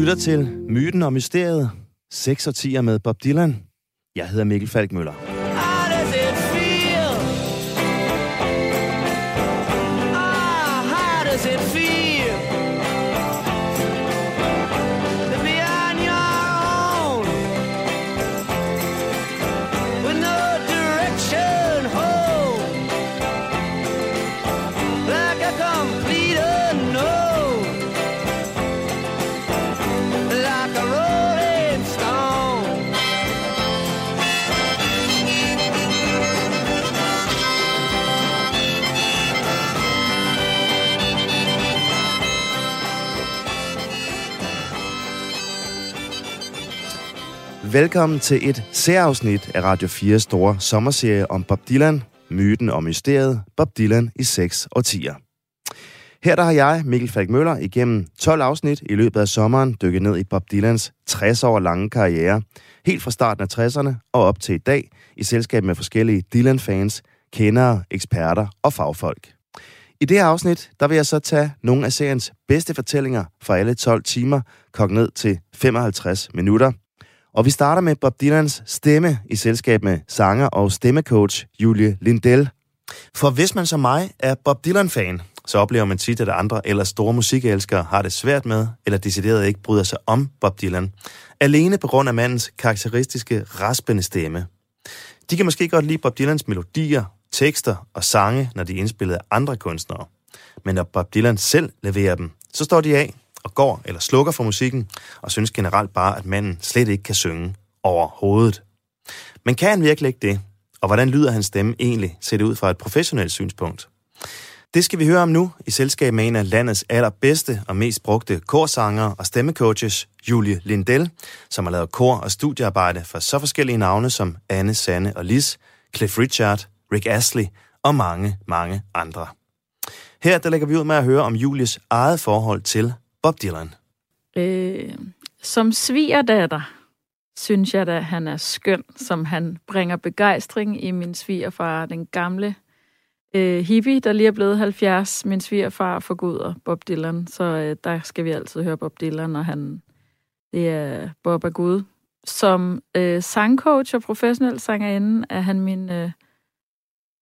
lytter til Myten og Mysteriet. 6 og 10 med Bob Dylan. Jeg hedder Mikkel Falkmøller. Velkommen til et særafsnit af Radio 4's store sommerserie om Bob Dylan, myten og mysteriet Bob Dylan i 6 årtier. Her der har jeg, Mikkel Falk Møller, igennem 12 afsnit i løbet af sommeren dykket ned i Bob Dylans 60 år lange karriere, helt fra starten af 60'erne og op til i dag, i selskab med forskellige Dylan-fans, kendere, eksperter og fagfolk. I det her afsnit, der vil jeg så tage nogle af seriens bedste fortællinger fra alle 12 timer, kogt ned til 55 minutter, og vi starter med Bob Dylans stemme i selskab med sanger og stemmecoach Julie Lindell. For hvis man som mig er Bob Dylan-fan, så oplever man tit, at andre eller store musikelskere har det svært med, eller decideret ikke bryder sig om Bob Dylan. Alene på grund af mandens karakteristiske, raspende stemme. De kan måske godt lide Bob Dylans melodier, tekster og sange, når de er indspillet af andre kunstnere. Men når Bob Dylan selv leverer dem, så står de af og går eller slukker for musikken, og synes generelt bare, at manden slet ikke kan synge overhovedet. Men kan han virkelig ikke det? Og hvordan lyder hans stemme egentlig, set ud fra et professionelt synspunkt? Det skal vi høre om nu i selskab med en af landets allerbedste og mest brugte korsanger og stemmecoaches, Julie Lindell, som har lavet kor- og studiearbejde for så forskellige navne som Anne, Sanne og Lis, Cliff Richard, Rick Astley og mange, mange andre. Her der lægger vi ud med at høre om Julies eget forhold til Bob Dylan? Øh, som svigerdatter synes jeg da, han er skøn, som han bringer begejstring i min svigerfar, den gamle øh, hippie, der lige er blevet 70. Min svigerfar forguder Bob Dylan, så øh, der skal vi altid høre Bob Dylan, og han, det er Bob er Gud. Som øh, sangcoach og professionel sangerinde er han min øh,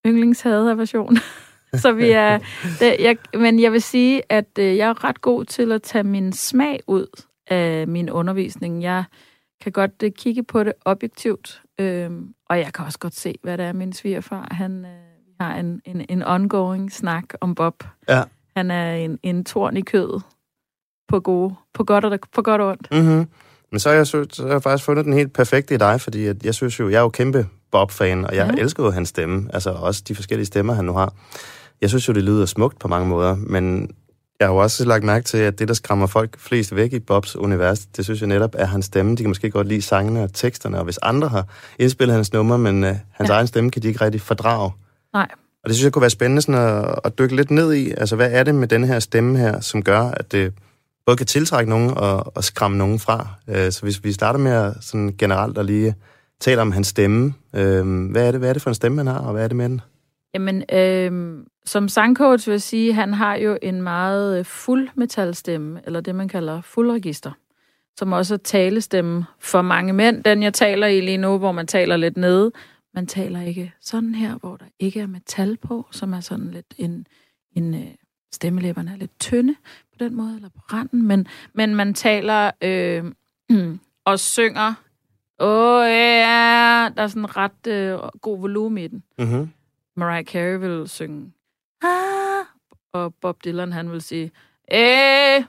yndlingshader-version. Så vi er... Det, jeg, men jeg vil sige, at øh, jeg er ret god til at tage min smag ud af min undervisning. Jeg kan godt øh, kigge på det objektivt, øh, og jeg kan også godt se, hvad det er, min svigerfar, han øh, har en, en, en ongoing snak om Bob. Ja. Han er en, en torn i kødet på, gode, på godt og på godt og ondt. Mm-hmm. Men så har, jeg, så har jeg faktisk fundet den helt perfekte i dig, fordi jeg synes jo, jeg er jo kæmpe Bob-fan, og jeg ja. elsker jo hans stemme, altså også de forskellige stemmer, han nu har. Jeg synes jo, det lyder smukt på mange måder, men jeg har jo også lagt mærke til, at det, der skræmmer folk flest væk i Bobs univers, det synes jeg netop er hans stemme. De kan måske godt lide sangene og teksterne, og hvis andre har indspillet hans nummer, men uh, hans ja. egen stemme kan de ikke rigtig fordrage. Nej. Og det synes jeg kunne være spændende sådan at, at dykke lidt ned i. Altså, hvad er det med denne her stemme her, som gør, at det både kan tiltrække nogen og, og skræmme nogen fra? Uh, så hvis vi starter med at sådan generelt at lige tale om hans stemme. Uh, hvad, er det, hvad er det for en stemme, han har, og hvad er det med den? Jamen, øh, som sangcoach vil jeg sige, han har jo en meget øh, fuld metalstemme, eller det man kalder fuldregister, som også er talestemme for mange mænd. Den jeg taler i lige nu, hvor man taler lidt nede, man taler ikke sådan her, hvor der ikke er metal på, som er sådan lidt en, en øh, stemmelæberne er lidt tynde på den måde, eller på randen, men, men man taler øh, og synger, åh ja, yeah, der er sådan ret øh, god volumen i den. Mm-hmm. Mariah Carey vil synge, ah, og Bob Dylan, han vil sige, eh.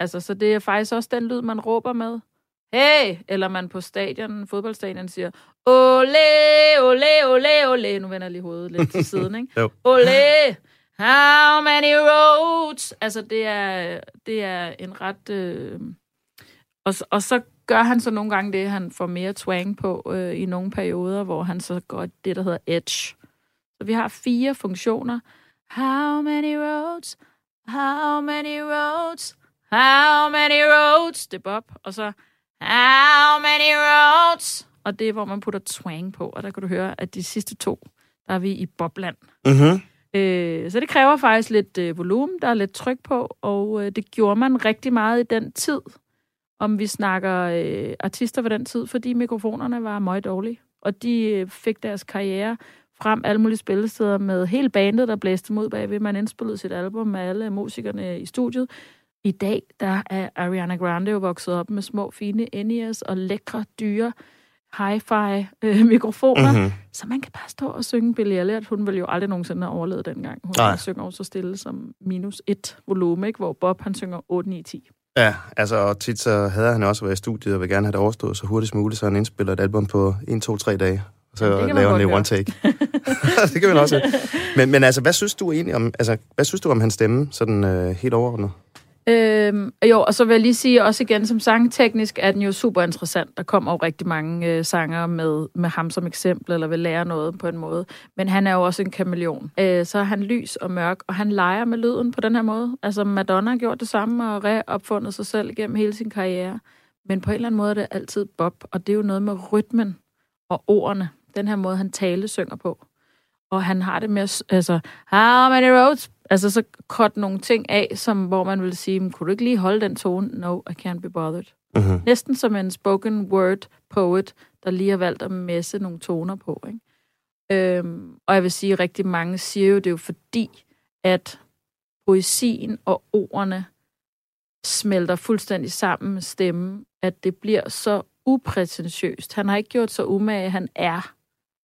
Altså, så det er faktisk også den lyd, man råber med. Hey! Eller man på stadion, fodboldstadion, siger, ole, ole, ole, ole. Nu vender jeg lige hovedet lidt til siden, ikke? ole, how many roads? Altså, det er, det er en ret... Øh... Og, og så gør han så nogle gange det, han får mere twang på øh, i nogle perioder, hvor han så går det, der hedder edge. Så vi har fire funktioner. How many roads? How many roads? How many roads? Det er Bob. Og så How many roads? Og det er, hvor man putter twang på. Og der kan du høre, at de sidste to, der er vi i Bobland. Mm-hmm. Øh, så det kræver faktisk lidt øh, volumen, der er lidt tryk på, og øh, det gjorde man rigtig meget i den tid. om vi snakker øh, artister på den tid, fordi mikrofonerne var meget dårlige. Og de øh, fik deres karriere frem alle mulige spillesteder med hele bandet, der blæste mod bagved. Man indspillede sit album med alle musikerne i studiet. I dag, der er Ariana Grande jo vokset op med små, fine NES og lækre, dyre hi-fi øh, mikrofoner, mm-hmm. så man kan bare stå og synge Billie Elliot. Hun ville jo aldrig nogensinde have overlevet dengang. Hun Nej. synger også så stille som minus et volume, ikke? hvor Bob han synger 8, 9, 10. Ja, altså og tit så havde han også været i studiet og vil gerne have det overstået så hurtigt som muligt, så han indspiller et album på 1, 2, 3 dage. Og så ja, laver han det one take. det kan man også. Men, men altså, hvad synes du egentlig om, altså, hvad synes du om hans stemme, sådan øh, helt overordnet? Øhm, jo, og så vil jeg lige sige også igen, som sangteknisk er den jo super interessant. Der kommer jo rigtig mange øh, sanger med, med ham som eksempel, eller vil lære noget på en måde. Men han er jo også en kameleon. Øh, så er han lys og mørk, og han leger med lyden på den her måde. Altså Madonna har gjort det samme og reopfundet sig selv gennem hele sin karriere. Men på en eller anden måde er det altid Bob, og det er jo noget med rytmen og ordene. Den her måde, han tale synger på. Og han har det med, altså, how many roads Altså så kort nogle ting af, som, hvor man vil sige, kunne du ikke lige holde den tone? No, I can't be bothered. Uh-huh. Næsten som en spoken word poet, der lige har valgt at messe nogle toner på. Ikke? Øhm, og jeg vil sige, at rigtig mange siger jo, det er jo fordi, at poesien og ordene smelter fuldstændig sammen med stemmen, at det bliver så uprætentiøst. Han har ikke gjort så umage, han er,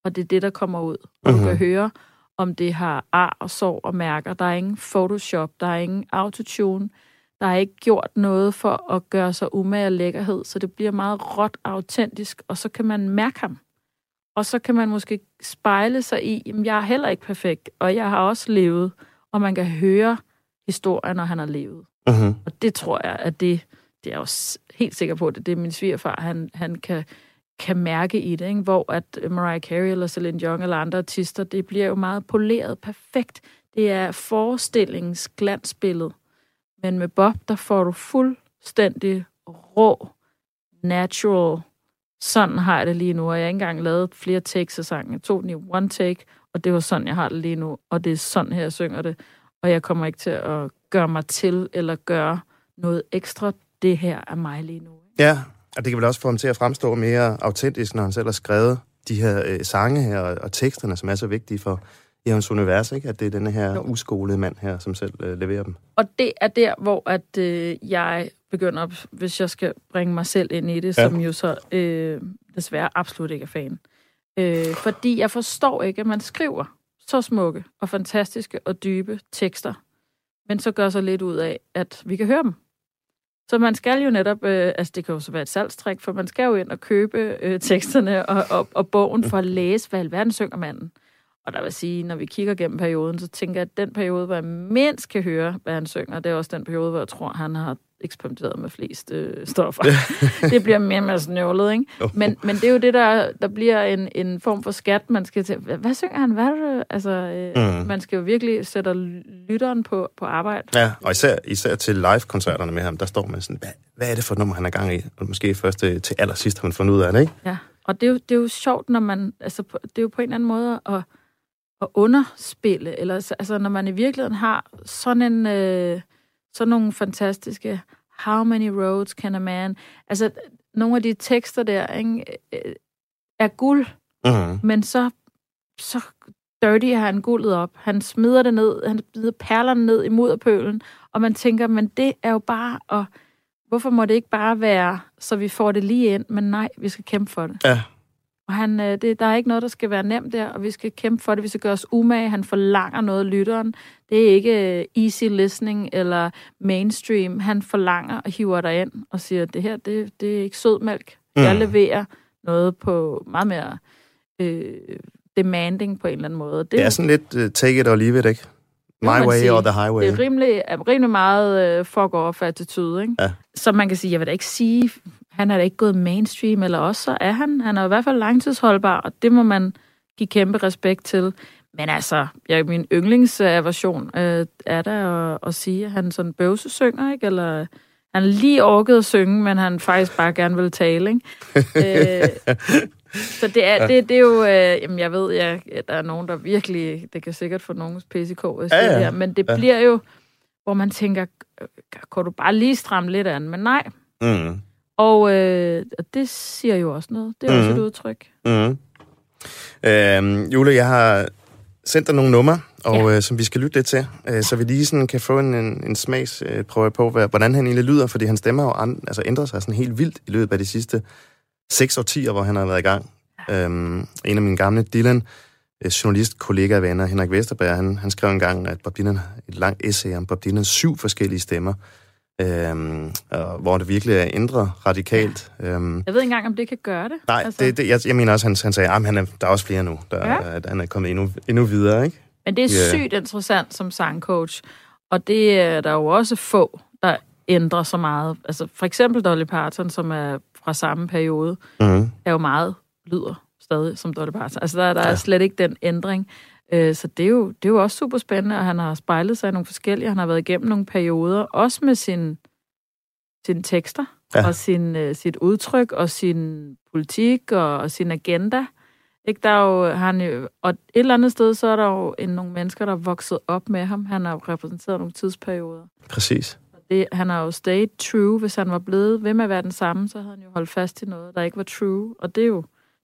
og det er det, der kommer ud. Og uh-huh. du kan høre, om det har ar og sår og mærker. Der er ingen Photoshop, der er ingen autotune. Der er ikke gjort noget for at gøre sig umage og lækkerhed, så det bliver meget råt og autentisk, og så kan man mærke ham. Og så kan man måske spejle sig i, at jeg er heller ikke perfekt, og jeg har også levet, og man kan høre historien, når han har levet. Uh-huh. Og det tror jeg, at det, det er jeg også helt sikker på, at det er min svigerfar, han, han kan kan mærke i det, ikke? hvor at Mariah Carey eller Celine Dion eller andre artister, det bliver jo meget poleret, perfekt. Det er forestillingens glansbillede. Men med Bob, der får du fuldstændig rå, natural, sådan har jeg det lige nu, og jeg har ikke engang lavet flere takes af sangen. Jeg tog den i one take, og det var sådan, jeg har det lige nu, og det er sådan her, jeg synger det. Og jeg kommer ikke til at gøre mig til, eller gøre noget ekstra. Det her er mig lige nu. Ja, og det kan vel også få ham til at fremstå mere autentisk, når han selv har skrevet de her øh, sange her og, og teksterne, som er så vigtige for i hans univers, ikke? At det er denne her jo. uskolede mand her, som selv øh, leverer dem. Og det er der, hvor at øh, jeg begynder, hvis jeg skal bringe mig selv ind i det, ja. som jo så øh, desværre absolut ikke er fan. Øh, fordi jeg forstår ikke, at man skriver så smukke og fantastiske og dybe tekster, men så gør sig lidt ud af, at vi kan høre dem. Så man skal jo netop, øh, altså det kan jo så være et salgstrik, for man skal jo ind og købe øh, teksterne og, og, og bogen for at læse, hvad alverden synger manden. Og der vil sige, når vi kigger gennem perioden, så tænker jeg, at den periode, hvor jeg mindst kan høre, hvad han synger, det er også den periode, hvor jeg tror, han har eksperimenteret med flest øh, stoffer. det bliver mere med snøvlet, ikke? Men, men det er jo det, der, der bliver en, en form for skat, man skal til. Hvad, hvad synger han? Hvad er det? Altså, øh, mm. man skal jo virkelig sætte lytteren på, på arbejde. Ja, og især, især til live-koncerterne med ham, der står man sådan, hvad, hvad er det for nummer, han er gang i? Og måske først til, til allersidst har man fundet ud af det, ikke? Ja, og det er jo, det er jo sjovt, når man, altså, det er jo på en eller anden måde at, at underspille, eller altså, når man i virkeligheden har sådan en... Øh, sådan nogle fantastiske How many roads can a man... Altså, nogle af de tekster der ikke, øh, er guld, uh-huh. men så, så dirty har han guldet op. Han smider det ned, han smider perlerne ned i mudderpølen, og man tænker, men det er jo bare at... Hvorfor må det ikke bare være, så vi får det lige ind? Men nej, vi skal kæmpe for det. Ja. Og han, øh, det, der er ikke noget, der skal være nemt der, og vi skal kæmpe for det. Vi skal gøre os umage. Han forlanger noget lytteren. Det er ikke øh, easy listening eller mainstream. Han forlanger og hiver dig ind og siger, det her, det, det er ikke sødmælk. Mm. Jeg leverer noget på meget mere øh, demanding på en eller anden måde. Det, det er sådan lidt uh, take it or leave it, ikke? My way sige. or the highway. Det er rimelig, rimelig meget uh, fuck off attitude, ikke? Ja. Så man kan sige, jeg vil da ikke sige, han er da ikke gået mainstream, eller også så er han. Han er i hvert fald langtidsholdbar, og det må man give kæmpe respekt til. Men altså, jeg, min yndlingsaversion øh, er der at, at sige, at han sådan bøvse synger, ikke? Eller han lige orket at synge, men han faktisk bare gerne vil tale, ikke? øh, så det er, det, det er jo, øh, jamen jeg ved, jeg, der er nogen, der virkelig, det kan sikkert få nogens PCK at ja, ja. her, men det ja. bliver jo, hvor man tænker, kan du bare lige stramme lidt an, men nej. Mm. Og øh, det siger jo også noget. Det er mm. også et Mhm. udtryk. Mm. Øhm, Jule, jeg har sendt dig nogle numre, og ja. øh, som vi skal lytte lidt til, øh, så vi lige sådan kan få en, en, en smagsprøve øh, på, hvad, hvordan han egentlig lyder, fordi han stemmer jo an, altså ændrer sig sådan helt vildt i løbet af de sidste seks årtier, hvor han har været i gang. Ja. Øhm, en af mine gamle Dylan, øh, journalist, kollega og venner, Henrik Vesterberg, han, han skrev engang, at Bob Dylan, et langt essay om Bob Dylans syv forskellige stemmer, øhm, og, hvor det virkelig er ændret radikalt. Øhm, Jeg ved ikke engang, om det kan gøre det. Nej, altså. det, det, jeg, jeg mener også, han, han sagde, at han er, der er også flere nu, der, Ja. ja. at han er kommet endnu, endnu videre, ikke? Men det er Ja. sygt interessant som sangcoach. Og det er der jo også få, der ændrer så meget. Altså for eksempel Dolly Parton, som er fra samme periode, Mm-hmm. er jo meget, lyder stadig som Dolly Parton. Altså der, der Ja. er slet ikke den ændring. Øh, Så det er, jo, det er jo også super spændende, og han har spejlet sig i nogle forskellige. Han har været igennem nogle perioder, også med sin, sine tekster, Ja. ja. og sin, øh, sit udtryk, og sin politik, og, og sin agenda. Ikke, der er jo, han jo, og et eller andet sted, så er der jo en, nogle mennesker, der er vokset op med ham. Han har jo repræsenteret nogle tidsperioder. Præcis. Det, han har jo stayed true. Hvis han var blevet ved med at være den samme, så havde han jo holdt fast i noget, der ikke var true. Og det er jo,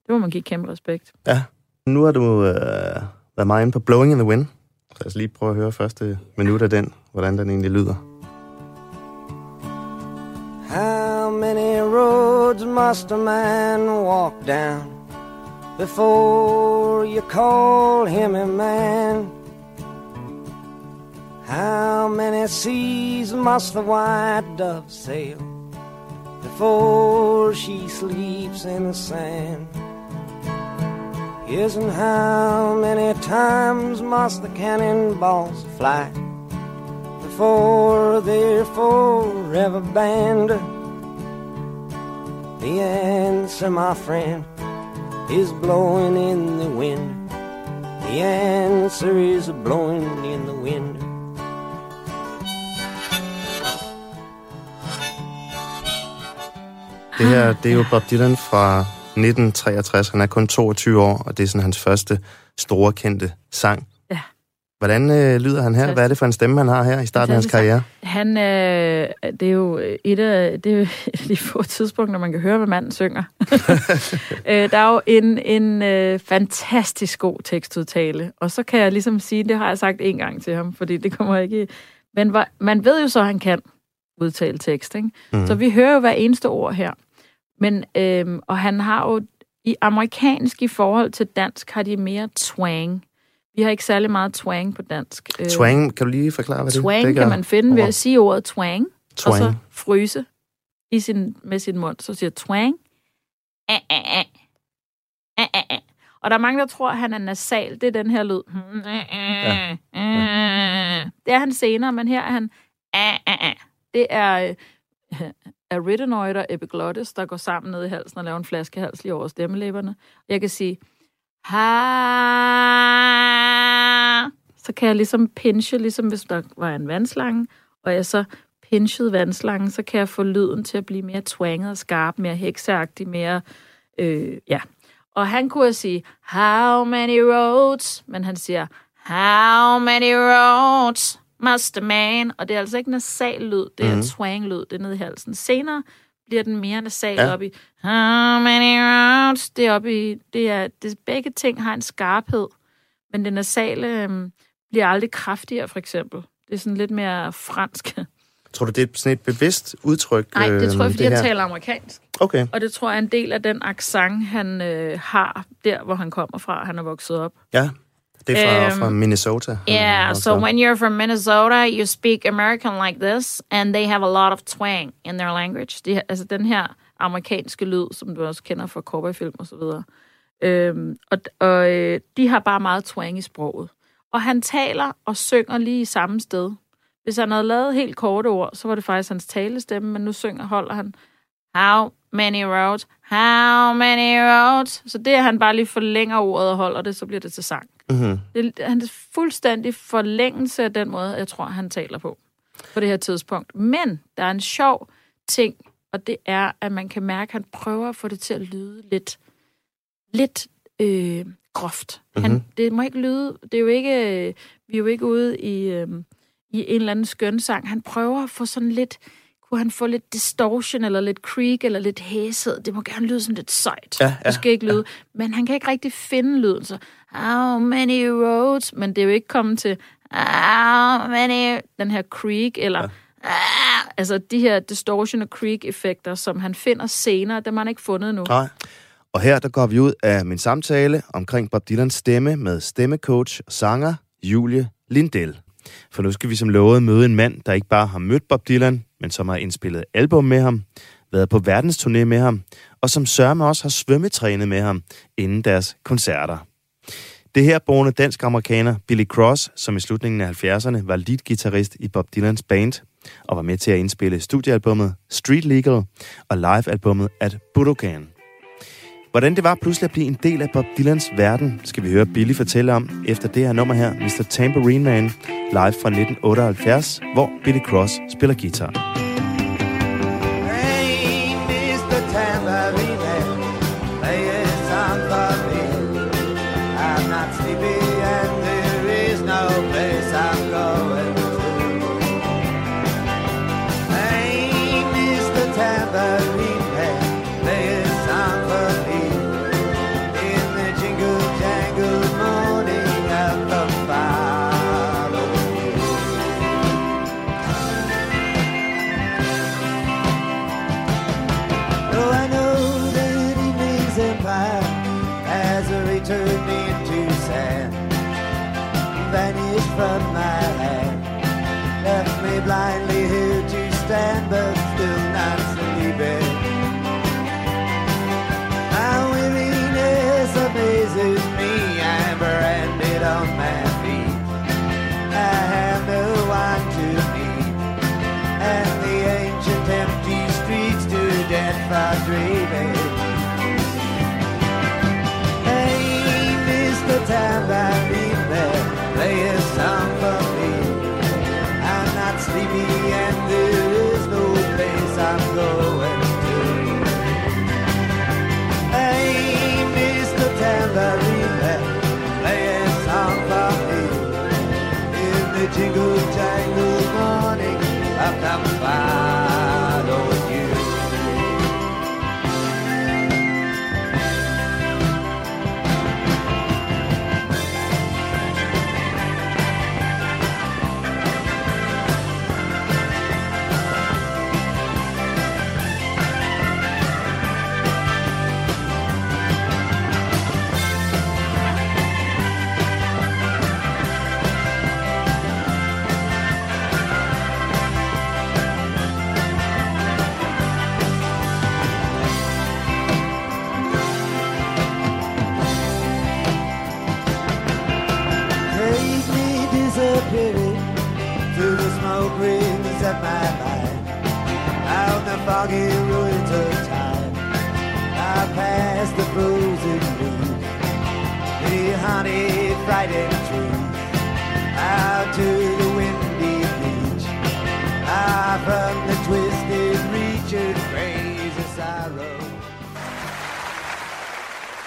det må man give kæmpe respekt. Nu har du øh, meget inde på Blowing in the Wind. Så lad os lige prøve at høre første minut af den, hvordan den egentlig lyder. How many roads must a man walk down before you call him a man? How many seas must the white dove sail before she sleeps in the sand? And how many times must the cannonballs fly before they're forever banned? The answer, my friend, is blowing in the wind. The answer is blowing in the wind. Det her, det er jo Bob Dylan fra 1963. Han er kun 22 år, og det er sådan hans første store kendte sang. Ja. Hvordan øh, lyder han her? Hvad er det for en stemme, han har her i starten af hans karriere? Han, øh, det er jo et af, det er jo et af de få tidspunkter, man kan høre, hvad manden synger. øh, der er jo en, en øh, fantastisk god tekstudtale, og så kan jeg ligesom sige, det har jeg sagt en gang til ham, fordi det kommer ikke... Men hvor, man ved jo så, at han kan udtale tekst, ikke? Mm. Så vi hører jo hver eneste ord her. Men, øhm, og han har jo, i amerikansk i forhold til dansk, har de mere twang. Vi har ikke særlig meget twang på dansk. Øh, Twang, kan du lige forklare, hvad det Twang det kan man finde ved Ord. at sige ordet twang, Twang. og så fryse i sin, med sin mund. Så siger twang. Æ, æ, æ. Æ, æ, æ. Og der er mange, der tror, at han er nasal. Det er den her lyd. Ja. Det er han senere, men her er han... Æ, æ, æ. Det er øh, arytenoid og epiglottis, der går sammen ned i halsen og laver en flaskehals lige over stemmelæberne. Jeg kan sige... Ha. Så kan jeg ligesom pinche, ligesom hvis der var en vandslange, og jeg så pinchede vandslangen, så kan jeg få lyden til at blive mere twanget og skarp, mere hekseagtig, mere... Øh, ja. Og han kunne sige, how many roads? Men han siger, how many roads must a man? Og det er altså ikke nasal lyd, det er mm. twang-lyd, det er nede i halsen. Senere bliver den mere nasal Ja. op i, how many roads? Det er op i, det er, det, begge ting har en skarphed, men det nasale øhm, bliver aldrig kraftigere, for eksempel. Det er sådan lidt mere fransk. Tror du, det er sådan et bevidst udtryk? Nej, det tror jeg, øhm, fordi jeg taler amerikansk. Okay, Og det tror jeg er en del af den accent, han øh, har der, hvor han kommer fra. Han er vokset op. ja. Det er fra, Øhm, fra Minnesota. Yeah, so when you're from Minnesota, you speak American like this, and they have a lot of twang in their language. Det, altså den her amerikanske lyd, som du også kender fra cowboyfilm og så videre. Øhm, og og øh, de har bare meget twang i sproget. Og han taler og synger lige i samme sted. Hvis han havde lavet helt korte ord, så var det faktisk hans talestemme, men nu synger, holder han How many roads? How many roads? Så det er han bare lige forlænger ordet og holder det, så bliver det til sang. Mhm. Det han er fuldstændig forlængelse af den måde, jeg tror, han taler på på det her tidspunkt. Men der er en sjov ting, og det er, at man kan mærke, at han prøver at få det til at lyde lidt, lidt øh, groft. Mm-hmm. Han, Mhm. det må ikke lyde, det er jo ikke, øh, vi er jo ikke ude i, øh, i en eller anden skøn sang. Han prøver at få sådan lidt kunne han få lidt distortion, eller lidt creak, eller lidt hæshed. Det må gerne lyde sådan lidt sejt. Ja, ja, det skal ikke lyde. Men han kan ikke rigtig finde lyden. Så, how many roads? Men det er jo ikke kommet til, how many... Den her creak, eller... Ja. Ah, altså de her distortion og creak-effekter, som han finder senere, dem har han ikke fundet nu. Nej. Og her der går vi ud af min samtale omkring Bob Dylans stemme med stemmecoach og sanger Julie Lindell. For nu skal vi som lovet møde en mand, der ikke bare har mødt Bob Dylan, men som har indspillet album med ham, været på verdensturné med ham, og som sørme også har svømmetrænet med ham inden deres koncerter. Det her boende dansk-amerikaner Billy Cross, som i slutningen af 70'erne var lead-gitarrist i Bob Dylans band, og var med til at indspille studiealbummet Street Legal og live-albummet At Budokan. Hvordan det var pludselig at blive en del af Bob Dylans verden, skal vi høre Billy fortælle om efter det her nummer her, Mr. Tambourine Man, live fra 1978, hvor Billy Cross spiller guitar. I'm going to. Hey, Mr. Tambourine Man, play a song for me. In the jingle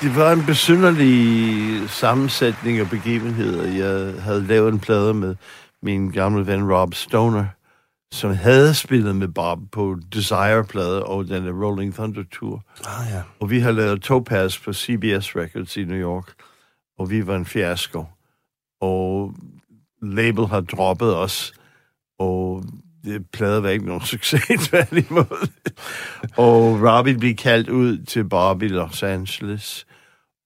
Det var en besynderlig sammensætning af begivenheder. Jeg havde lavet en plade med min gamle ven Rob Stoner, som havde spillet med Bob på Desire-plade og den Rolling Thunder Tour. Ah ja. Og vi har lavet Topaz på CBS Records i New York, og vi var en fiasko. Og label har droppet os, og det plade var ikke nogen succes, tværtimod. og Robbie blev kaldt ud til Bob i Los Angeles,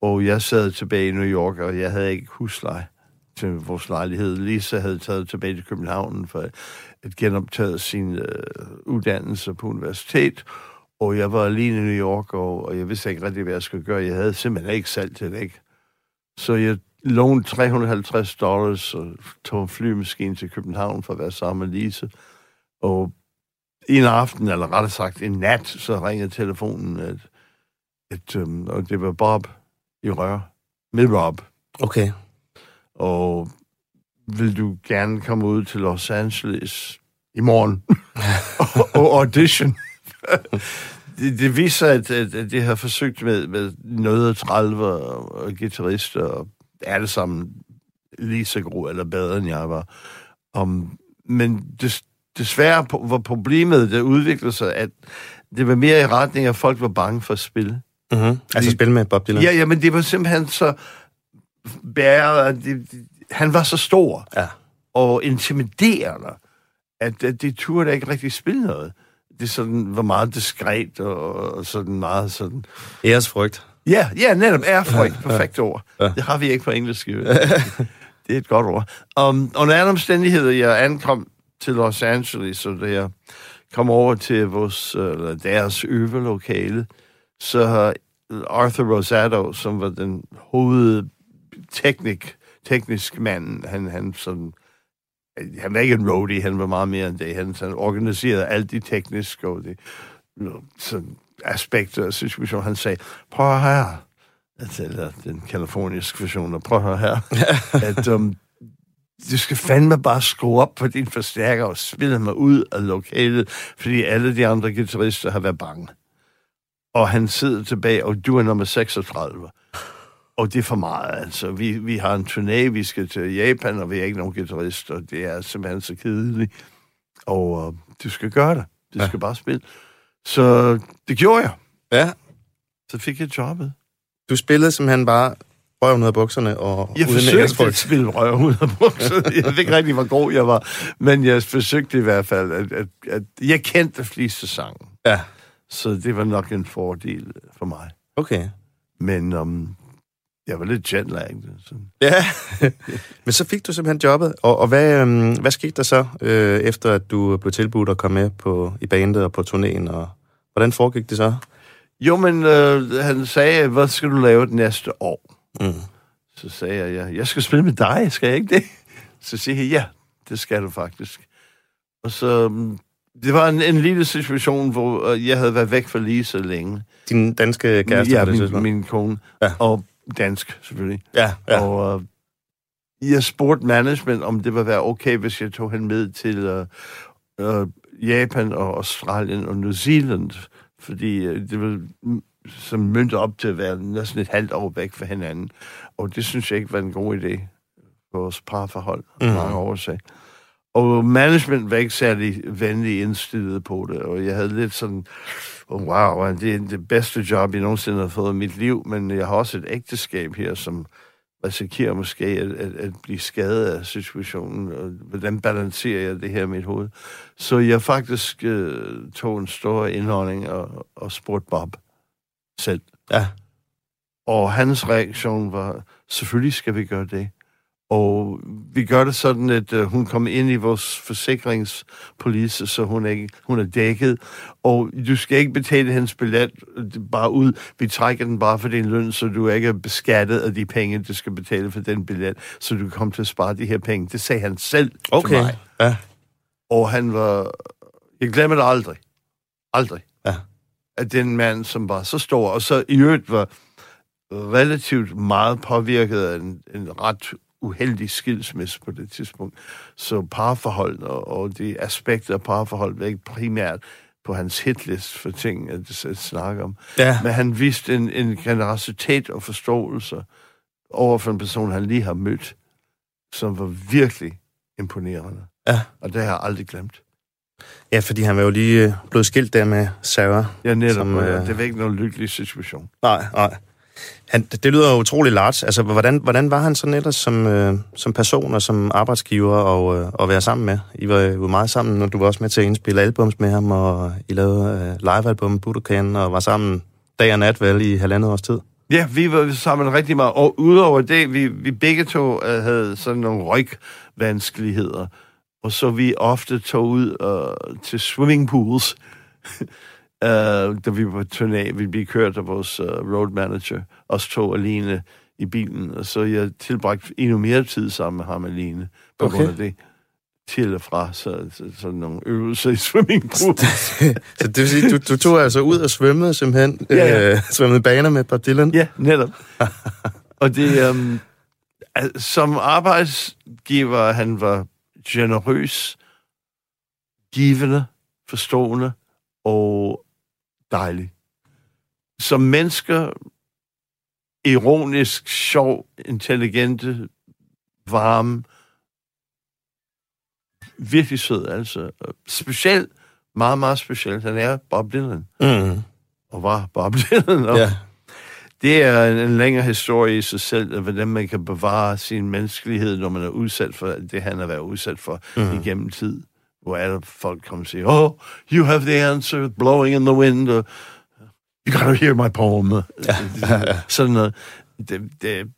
og jeg sad tilbage i New York, og jeg havde ikke husleje til vores lejlighed. Lisa havde taget tilbage til København for at genoptage sin øh, uddannelse på universitet, og jeg var alene i New York, og, og jeg vidste ikke rigtig, hvad jeg skulle gøre. Jeg havde simpelthen ikke salg til det, ikke? Så jeg lånte 350 dollars og tog en flymaskine til København for at være sammen med Lise. Og en aften, eller rettere sagt en nat, så ringede telefonen, at, at, øhm, og det var Bob i rør med Rob. Okay. Og vil du gerne komme ud til Los Angeles i morgen og, og audition? det, det viser, at, at, at det har forsøgt med, med noget 30 og, og guitarister, og alle sammen lige så gode eller bedre, end jeg var. Um, men det, desværre var problemet, der udviklede sig, at det var mere i retning af, at folk var bange for at spille. Mm-hmm. Altså spil med Bob Dylan? Ja, ja, men det var simpelthen så bæret, det, det, han var så stor Ja. og intimiderende, at, at det turde ikke rigtig spille noget. Det sådan var meget diskret og, og sådan meget sådan... Æresfrygt. Ja, ja, netop ærefrygt, perfekt ord. Ja. Det har vi ikke på engelsk. det er et godt ord. Um, under andre omstændigheder, jeg ankom til Los Angeles, så da jeg kom over til vores, øh, eller deres øvelokale, så har Arthur Rosado, som var den hovedteknik, teknisk mand, han, han sådan, han var ikke en roadie, han var meget mere end det. Han, han organiserede alt de tekniske og de sådan, aspekter af situationen. Han sagde, prøv her, altså, eller den kaliforniske version, og prøv her, at um, du skal fandme bare skrue op på din forstærker og spille mig ud af lokalet, fordi alle de andre guitarister har været bange. Og han sidder tilbage, og du er nummer 36. Og det er for meget, altså. Vi, vi har en turné, vi skal til Japan, og vi er ikke nogen guitarister. Det er simpelthen så kedeligt. Og uh, du skal gøre det. Du Ja. skal bare spille. Så det gjorde jeg. Ja. Så fik jeg jobbet. Du spillede simpelthen bare røven ud af bukserne og Jeg forsøgte at spille røv ud af bukserne. Jeg ved ikke rigtig, hvor god jeg var. Men jeg forsøgte i hvert fald, at, at, at jeg kendte fleste sange. Ja, Så det var nok en fordel for mig. okay. Men um, jeg var lidt jetlagget. Ja, men så fik du simpelthen jobbet. Og, og hvad, øhm, hvad skete der så, øh, efter at du blev tilbudt at komme med på, i bandet og på turnéen? Og hvordan foregik det så? Jo, men øh, han sagde, hvad skal du lave det næste år? Mm. Så sagde jeg, ja, jeg skal spille med dig, skal jeg ikke det? Så siger jeg, ja, det skal du faktisk. Og så, mm, det var en, en lille situation, hvor øh, jeg havde været væk for lige så længe. Din danske kæreste ja, min, min kone. Ja. Og dansk, selvfølgelig. Ja, ja. Og øh, jeg spurgte management, om det ville være okay, hvis jeg tog hende med til øh, øh, Japan og Australien og New Zealand, fordi øh, det mm, som mønte op til at være næsten et halvt år væk fra hinanden. Og det synes jeg ikke var en god idé for vores parforhold Mhm. mange årsager. Og management var ikke særlig venlig indstillet på det, og jeg havde lidt sådan, oh, wow, det er det bedste job, jeg nogensinde har fået i mit liv, men jeg har også et ægteskab her, som risikerer måske at, at, at blive skadet af situationen, og hvordan balancerer jeg det her i mit hoved? Så jeg faktisk øh, tog en stor indholdning og, og spurgte Bob selv. Ja. Og hans reaktion var, selvfølgelig skal vi gøre det. Og vi gør det sådan, at uh, hun kommer ind i vores forsikringspolice, så hun er, ikke, hun er dækket. Og du skal ikke betale hendes billet øh, bare ud. Vi trækker den bare for din løn, så du ikke er beskattet af de penge, du skal betale for den billet, så du kan komme til at spare de her penge. Det sagde han selv til Okay. mig. Ja. Og han var... Jeg glemmer det aldrig. Aldrig. Ja. At den mand, som var så stor, og så i øvrigt var relativt meget påvirket af en, en ret uheldig skilsmisse på det tidspunkt. Så parforhold og, og de aspekter af parforhold var ikke primært på hans hitlist for ting, at, at snakke om. Ja. Men han viste en, en generositet og forståelse over for en person, han lige har mødt, som var virkelig imponerende. Ja. Og det har jeg aldrig glemt. ja, fordi han var jo lige øh, blevet skilt der med Sarah. Ja, netop. Som, Som, øh, Det var ikke nogen lykkelig situation. Nej, nej. Han, det lyder utrolig large. Altså, hvordan, hvordan var han sådan ellers som, øh, som person og som arbejdsgiver og, øh, at være sammen med? I var jo meget sammen, og du var også med til at indspille albums med ham, og I lavede øh, livealbum Budokan, og var sammen dag og nat vel i halvandet års tid. Ja, vi var sammen rigtig meget. Og udover det, vi, vi begge to øh, havde sådan nogle rygvanskeligheder. Og så vi ofte tog ud øh, til swimmingpools, uh, da vi var på turné. Vi blev kørt af vores uh, road manager, os to alene i bilen. Og så jeg tilbragte endnu mere tid sammen med ham alene, på Okay. grund af det til og fra, så, så, sådan nogle øvelser i swimmingpools. Så det vil sige, du, du tog altså ud og svømmede simpelthen, Ja, ja. Øh, svømmede baner med Bob Dylan? Ja, netop. og det, al- som arbejdsgiver, han var generøs, givende, forstående og dejlig. Som mennesker, ironisk, sjov, intelligente, varme, virkelig sød, altså. Specielt, meget, meget specielt. Han er Bob Dylan, Mm. og var Bob Dylan. Og Ja. Det er en, en længere historie i sig selv, hvordan man kan bevare sin menneskelighed, når man er udsat for det, han har været udsat for mm. igennem tid. Hvor alle folk kommer og siger, oh, you have the answer, blowing in the wind, og you gotta hear my poem. Ja. Sådan noget. Det, det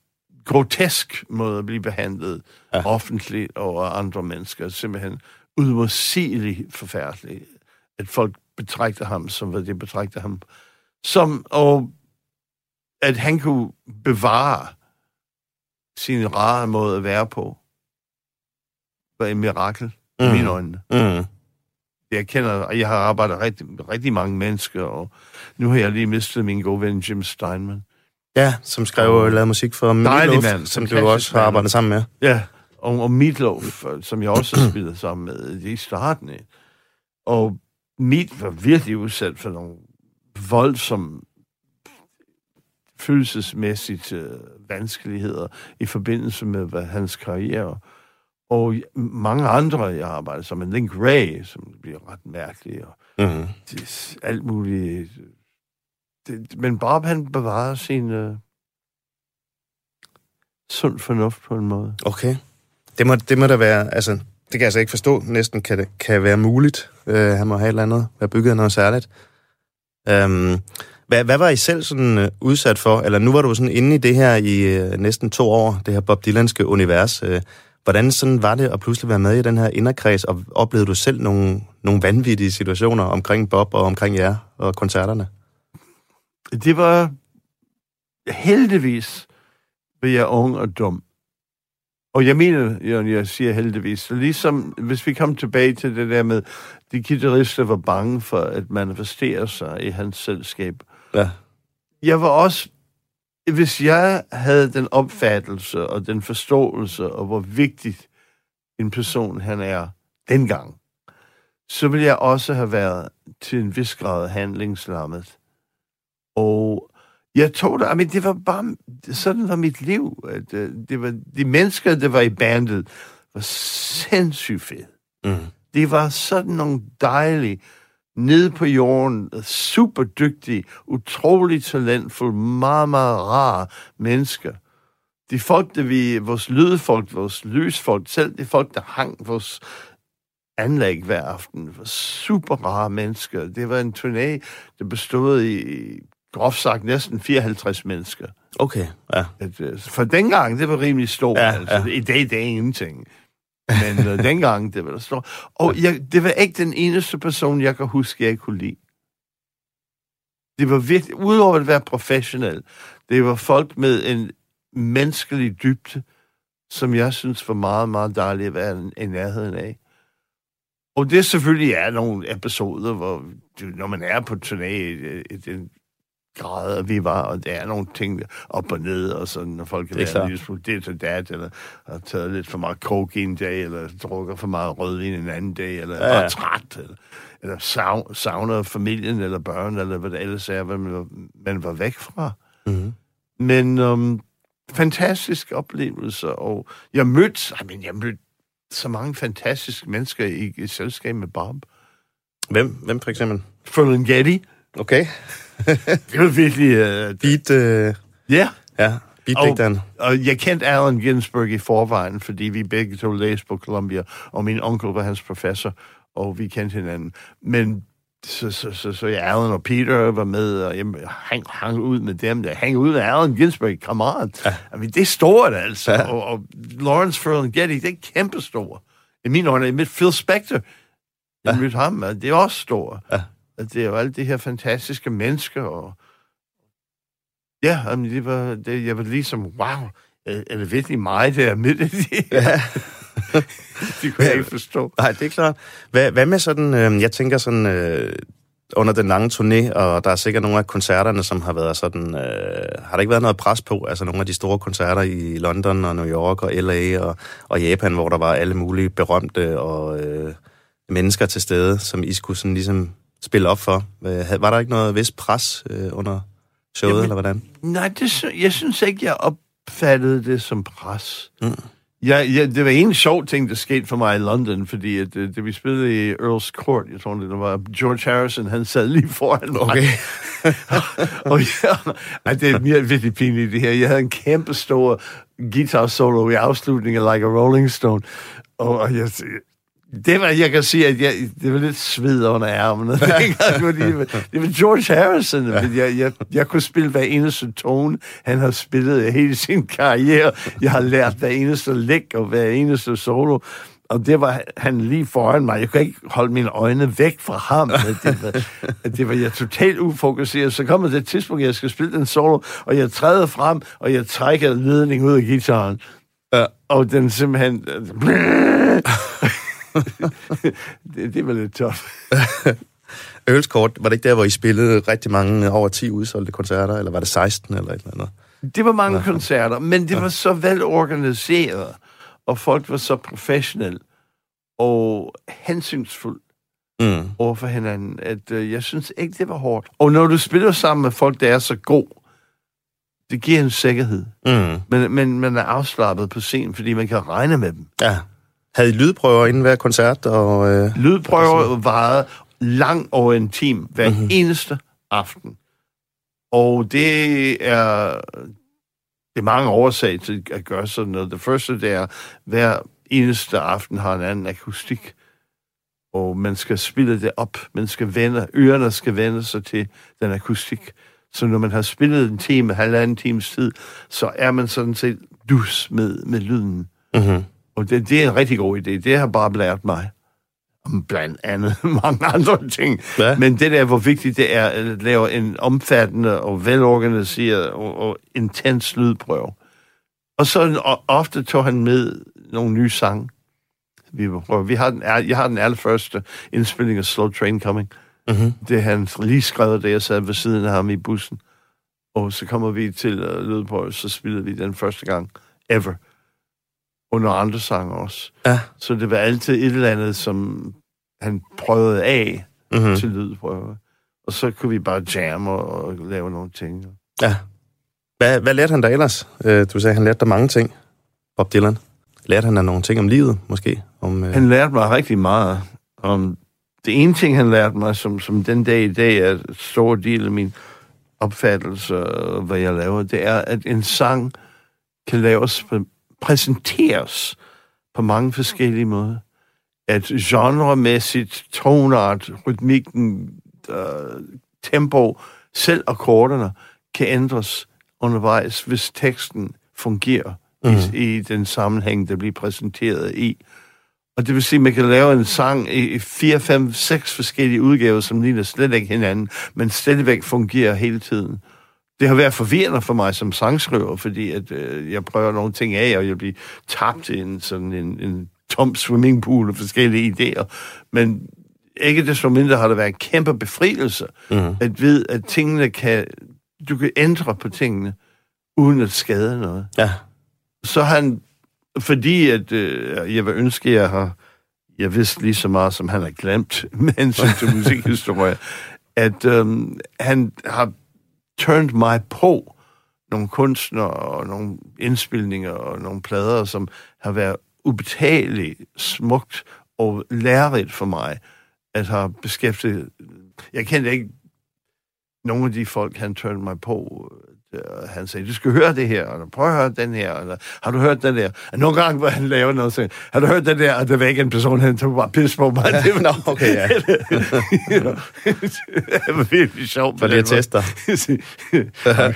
grotesk måde at blive behandlet ja. offentligt over andre mennesker. Simpelthen udmodsigeligt forfærdeligt, at folk betragter ham som, hvad de betragter ham som, og at han kunne bevare sin rare måde at være på, var et mirakel mm. i mine øjne. Mm. Jeg kender, og jeg har arbejdet rigtig, rigtig mange mennesker, og nu har jeg lige mistet min gode ven Jim Steinman. Ja, som skrev og lavede musik for Meatloaf, mand. som du også har arbejdet sammen med. Ja, og, og Meatloaf, som jeg også har spillet sammen med i starten. Og Meat var virkelig udsat for nogle voldsomme følelsesmæssigt øh, vanskeligheder i forbindelse med hvad, hans karriere. Og mange andre, jeg har arbejdet sammen med, Link Ray, som bliver ret mærkelig, og Mm. det, alt muligt. Det, men Bob, han bevarer sin øh, sund fornuft på en måde. Okay. Det må, det må da være, altså, det kan jeg altså ikke forstå, næsten kan det kan være muligt. Uh, han må have et eller andet, være bygget af noget særligt. Um, hvad, hvad var I selv sådan uh, udsat for? Eller nu var du sådan inde i det her i uh, næsten to år, det her Bob Dylanske univers. Uh, hvordan sådan var det at pludselig være med i den her inderkreds, og oplevede du selv nogle, nogle vanvittige situationer omkring Bob og omkring jer og koncerterne? Det var heldigvis, var jeg ung og dum. Og jeg mener, når jeg siger heldigvis, så ligesom hvis vi kom tilbage til det der med, de guitarister var bange for at manifestere sig i hans selskab. Ja. Jeg var også, hvis jeg havde den opfattelse og den forståelse, og hvor vigtigt en person han er dengang, så ville jeg også have været til en vis grad handlingslammet. Og jeg tog det, men det var bare, sådan var mit liv. At, øh, det var, de mennesker, der var i bandet, var sindssygt fede. Mm. Det var sådan nogle dejlige, nede på jorden, super dygtige, utroligt talentfulde, meget, meget rare mennesker. De folk, der vi, vores lydfolk, vores lysfolk, selv de folk, der hang vores anlæg hver aften, var super rare mennesker. Det var en turné, der bestod i, groft sagt, næsten 54 mennesker. Okay, ja. At, øh, for dengang, det var rimelig stort. Ja, altså. ja. I dag, det er ingenting. Men uh, dengang, det var der stort. Og jeg, det var ikke den eneste person, jeg kan huske, jeg kunne lide. Det var virkelig, udover at være professionel, det var folk med en menneskelig dybde, som jeg synes var meget, meget dejligt at være i nærheden af. Og det selvfølgelig er nogle episoder, hvor du, når man er på turné i, i den grad, vi var, og der er nogle ting op og ned, og sådan, når folk kan Det er være en lille smule dit og dat, eller har taget lidt for meget coke en dag, eller drukker for meget rødvin en anden dag, eller Ja, ja. træt, eller, eller sav, savner familien, eller børn, eller hvad det ellers er, hvad man var, man var væk fra. Mm. Men um, fantastisk oplevelse, og jeg mødte, I mean, jeg mødte så mange fantastiske mennesker i, i selskab med Bob. Hvem, hvem for eksempel? Ferlinghetti, Okay. det var virkelig... Uh, Beat, øh, ja, ja, beatdigteren. og jeg kendte Allen Ginsberg i forvejen, fordi vi begge to læste på Columbia, og min onkel var hans professor, og vi kendte hinanden. Men så, så, så, så ja, Allen og Peter var med, og jeg hang, hang ud med dem der. Hang ud med Allen Ginsberg, kammerat. Ja. I mean, det er stort, altså. Ja. Og, og Lawrence Ferlinghetti, det er kæmpestort. I mine øjne, med Phil Spector, jeg Ja. mødte ham, og det er også stort. Ja. At det er jo alle de her fantastiske mennesker, og ja, jamen, det var, det, jeg var ligesom, wow, er, er det virkelig mig, der er midt i det? Ja. det kunne jeg ikke forstå. Nej, det er klart. Hvad, hvad med sådan, øh, jeg tænker sådan, øh, under den lange turné, og der er sikkert nogle af koncerterne, som har været sådan, øh, har der ikke været noget pres på? Altså nogle af de store koncerter i London og New York og LA og, og Japan, hvor der var alle mulige berømte og øh, mennesker til stede, som I skulle sådan ligesom spille op for. Øh, var der ikke noget vis pres øh, under showet, Jamen, eller hvordan? Nej, det, jeg synes ikke, jeg opfattede det som pres. Mm. Ja, ja, det var en sjov ting, der skete for mig i London, fordi at, øh, da vi spillede i Earl's Court, jeg tror, det var George Harrison, han sad lige foran mig. Okay. og ja, ej, det er mere virkelig pinligt det her. Jeg havde en kæmpe stor guitar solo i afslutningen af Like a Rolling Stone, og, og jeg, det var, jeg kan sige, at jeg, det var lidt sved under ærmene. det, var, George Harrison, men jeg, jeg, jeg kunne spille hver eneste tone, han har spillet hele sin karriere. Jeg har lært hver eneste læg og hver eneste solo. Og det var han lige foran mig. Jeg kunne ikke holde mine øjne væk fra ham. Det var, det var jeg totalt ufokuseret. Så kommer det tidspunkt, jeg skal spille den solo, og jeg træder frem, og jeg trækker ledning ud af gitaren. Ja. Og den simpelthen... det, det var lidt tof. Ølskort, var det ikke der, hvor I spillede rigtig mange over 10 udsolgte koncerter, eller var det 16 eller et eller andet? Det var mange ja. koncerter, men det var så velorganiseret, og folk var så professionelle og hensynsfulde mm. over for hinanden, at uh, jeg synes ikke, det var hårdt. Og når du spiller sammen med folk, der er så god, det giver en sikkerhed. Mm. Men, men man er afslappet på scenen, fordi man kan regne med dem. Ja. Havde I lydprøver inden hver koncert? Og, øh, lydprøver varede lang over en time hver mm-hmm. eneste aften. Og det er, det er mange årsager til at gøre sådan noget. Det første, det er, hver eneste aften har en anden akustik. Og man skal spille det op. Man skal vende, ørerne skal vende sig til den akustik. Så når man har spillet en time, halvanden times tid, så er man sådan set dus med, med lyden. Mm-hmm. Og det, det er en rigtig god idé. Det har bare lært mig om blandt andet mange andre ting. Hvad? Men det der, hvor vigtigt det er at lave en omfattende og velorganiseret og, og intens lydprøve. Og så og ofte tog han med nogle nye sange. Vi, vi har den, jeg har den allerførste indspilling af Slow Train Coming. Mm-hmm. Det han lige skrevet, da jeg sad ved siden af ham i bussen. Og så kommer vi til uh, lydprøve, så spillede vi den første gang ever under andre sange også. Ja. Så det var altid et eller andet, som han prøvede af mm-hmm. til lydprøve. Og så kunne vi bare jamme og, og lave nogle ting. Ja. Hvad, hvad lærte han dig ellers? Øh, du sagde, han lærte dig mange ting, Bob Dylan. Lærte han dig nogle ting om livet, måske? Om, øh... Han lærte mig rigtig meget. Om det ene ting, han lærte mig, som, som den dag i dag er et stor del af min opfattelse, hvad jeg laver, det er, at en sang kan laves på præsenteres på mange forskellige måder. At genremæssigt, tonart, rytmikken, øh, tempo, selv akkorderne kan ændres undervejs, hvis teksten fungerer mm. i, i den sammenhæng, der bliver præsenteret i. Og det vil sige, at man kan lave en sang i 4, 5, 6 forskellige udgaver, som ligner slet ikke hinanden, men stadigvæk fungerer hele tiden det har været forvirrende for mig som sangskriver, fordi at, øh, jeg prøver nogle ting af, og jeg bliver tabt i en, sådan en, en tom swimmingpool af forskellige idéer. Men ikke desto mindre har det været en kæmpe befrielse, mm. at vide, at tingene kan, du kan ændre på tingene, uden at skade noget. Ja. Så han, fordi at øh, jeg vil ønske, at jeg har, jeg vidste lige så meget, som han har glemt, med hensyn til musikhistorie, at øh, han har turned mig på nogle kunstnere og nogle indspilninger og nogle plader, som har været ubetaleligt smukt og lærerigt for mig at have beskæftiget. Jeg kendte ikke nogle af de folk, han turned mig på og han sagde, du skal høre det her, eller prøv at høre den her, eller har du hørt den der? Og nogle gange, hvor han laver noget, så har du hørt den der, og det var ikke en person, han tog bare pis på mig. det var, Nå, okay, ja. det var virkelig sjovt. For det at teste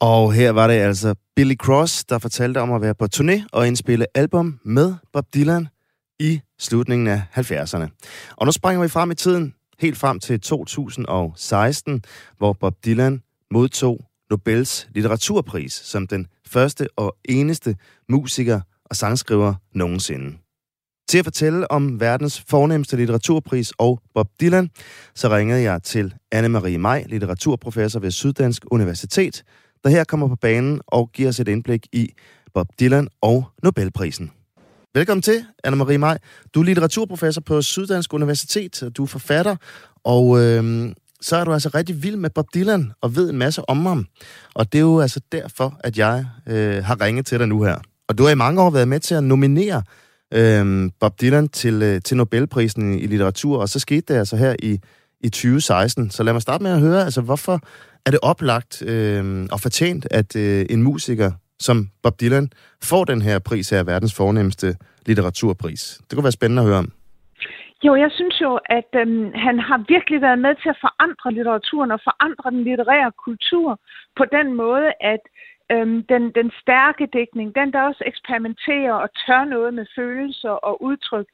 Og her var det altså Billy Cross, der fortalte om at være på turné og indspille album med Bob Dylan i slutningen af 70'erne. Og nu springer vi frem i tiden, helt frem til 2016, hvor Bob Dylan modtog Nobels litteraturpris som den første og eneste musiker og sangskriver nogensinde. Til at fortælle om verdens fornemmeste litteraturpris og Bob Dylan, så ringede jeg til Anne-Marie Maj, litteraturprofessor ved Syddansk Universitet, der her kommer på banen og giver os et indblik i Bob Dylan og Nobelprisen. Velkommen til, Anne-Marie Maj. Du er litteraturprofessor på Syddansk Universitet, du er forfatter, og øh, så er du altså rigtig vild med Bob Dylan og ved en masse om ham. Og det er jo altså derfor, at jeg øh, har ringet til dig nu her. Og du har i mange år været med til at nominere øh, Bob Dylan til, øh, til Nobelprisen i litteratur, og så skete det altså her i, i 2016. Så lad mig starte med at høre, altså hvorfor er det oplagt øh, og fortjent, at øh, en musiker som Bob Dylan får den her pris her, verdens fornemmeste litteraturpris? Det kunne være spændende at høre om. Jo, jeg synes jo, at øhm, han har virkelig været med til at forandre litteraturen og forandre den litterære kultur på den måde, at øhm, den, den stærke dækning, den der også eksperimenterer og tør noget med følelser og udtryk,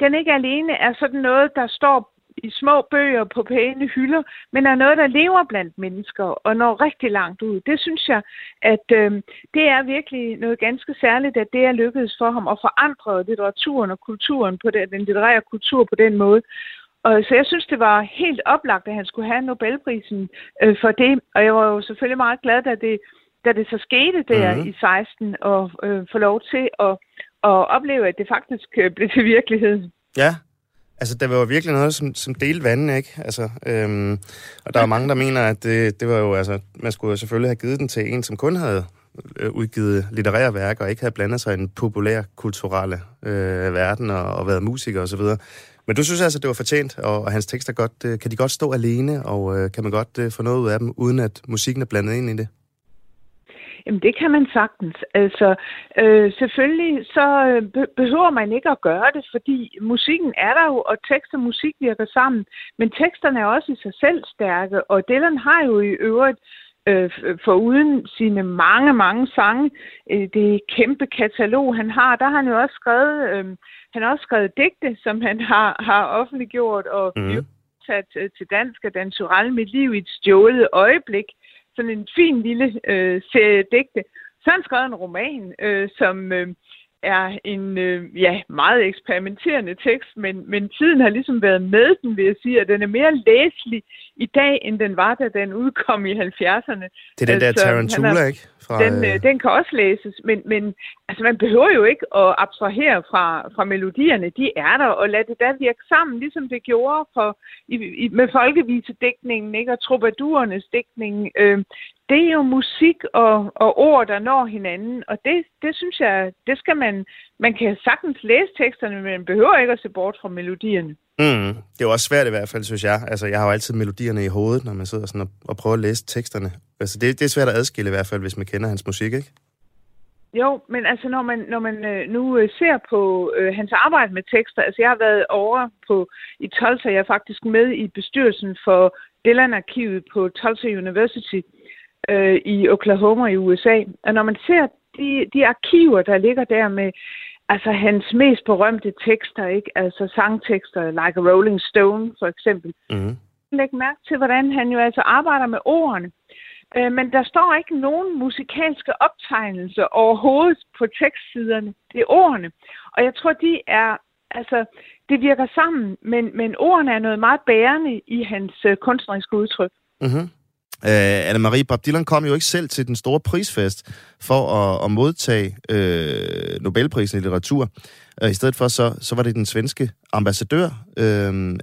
den ikke alene er sådan noget, der står i små bøger på pæne hylder, men er noget, der lever blandt mennesker og når rigtig langt ud. Det synes jeg, at øh, det er virkelig noget ganske særligt, at det er lykkedes for ham at forandre litteraturen og kulturen på den, den litterære kultur på den måde. Og, så jeg synes, det var helt oplagt, at han skulle have Nobelprisen øh, for det. Og jeg var jo selvfølgelig meget glad, da det, da det så skete der mm-hmm. i 16, og øh, få lov til at, at opleve, at det faktisk øh, blev til virkelighed. Ja, Altså, der var jo virkelig noget, som, som delte vandene, ikke? Altså, øhm, og der er mange, der mener, at det, det var jo, altså, man skulle jo selvfølgelig have givet den til en, som kun havde øh, udgivet litterære værker, og ikke havde blandet sig i den populær kulturelle øh, verden, og, og været musiker osv. Men du synes altså, det var fortjent, og, og hans tekster godt, øh, kan de godt stå alene, og øh, kan man godt øh, få noget ud af dem, uden at musikken er blandet ind i det? Jamen det kan man sagtens. Altså øh, selvfølgelig så øh, be- behøver man ikke at gøre det, fordi musikken er der jo, og tekst og musik virker sammen. Men teksterne er også i sig selv stærke, og Dylan har jo i øvrigt øh, for uden sine mange, mange sange, øh, det kæmpe katalog, han har, der har han jo også skrevet, øh, han har også skrevet digte, som han har, har offentliggjort og mm. sat øh, til dansk af Dan Surell, Mit liv i et stjålet øjeblik, sådan en fin lille øh, serie digte. Så har han skrevet en roman, øh, som øh, er en øh, ja, meget eksperimenterende tekst, men, men tiden har ligesom været med den, vil jeg sige, at den er mere læselig i dag, end den var, da den udkom i 70'erne. Det er den der altså, Tarantula, har, ikke? Fra, den, øh, den kan også læses, men, men altså, man behøver jo ikke at abstrahere fra, fra melodierne. De er der, og lad det da virke sammen, ligesom det gjorde for, i, i, med folkevisedækningen ikke? og troubadourernes dækning. Øh, det er jo musik og, og ord, der når hinanden, og det, det synes jeg, det skal man, man kan sagtens læse teksterne, men man behøver ikke at se bort fra melodierne. Mm. Det er jo også svært i hvert fald, synes jeg. Altså, jeg har jo altid melodierne i hovedet, når man sidder sådan og, og prøver at læse teksterne. Altså, det, det er svært at adskille i hvert fald, hvis man kender hans musik, ikke? Jo, men altså når man, når man øh, nu øh, ser på øh, hans arbejde med tekster, altså jeg har været over på i Tulsa, jeg er faktisk med i bestyrelsen for Dylan-arkivet på Tulsa University øh, i Oklahoma i USA. Og når man ser de, de arkiver, der ligger der med altså hans mest berømte tekster, ikke? Altså sangtekster, like a Rolling Stone for eksempel. Mm. Læg mærke til, hvordan han jo altså arbejder med ordene. Øh, men der står ikke nogen musikalske optegnelser overhovedet på tekstsiderne. Det er ordene. Og jeg tror, de er, altså, det virker sammen, men, men ordene er noget meget bærende i hans uh, kunstneriske udtryk. Mm-hmm. Øh, uh, Anne-Marie Bob Dylan kom jo ikke selv til den store prisfest for at, at modtage uh, Nobelprisen i litteratur. Uh, I stedet for, så, så var det den svenske ambassadør, uh,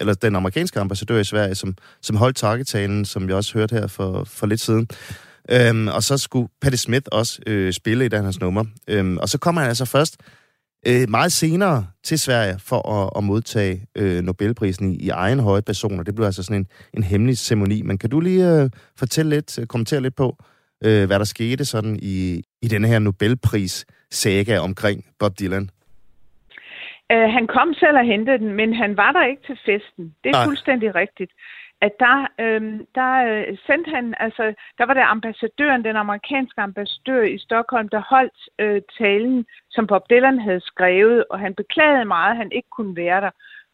eller den amerikanske ambassadør i Sverige, som, som holdt takketalen, som jeg også hørte her for, for lidt siden. Uh, og så skulle Patti Smith også uh, spille i den hans nummer. Uh, og så kommer han altså først øh, meget senere til Sverige for at, at modtage øh, Nobelprisen i, i egen høje personer. Det blev altså sådan en, en hemmelig ceremoni. Men kan du lige øh, fortælle lidt, øh, kommentere lidt på, øh, hvad der skete sådan i, i denne her Nobelpris-saga omkring Bob Dylan? Uh, han kom selv og hentede den, men han var der ikke til festen. Det er Nej. fuldstændig rigtigt at der, øhm, der øh, sendte han, altså, der var der ambassadøren, den amerikanske ambassadør i Stockholm, der holdt øh, talen, som Bob Dylan havde skrevet, og han beklagede meget, at han ikke kunne være der.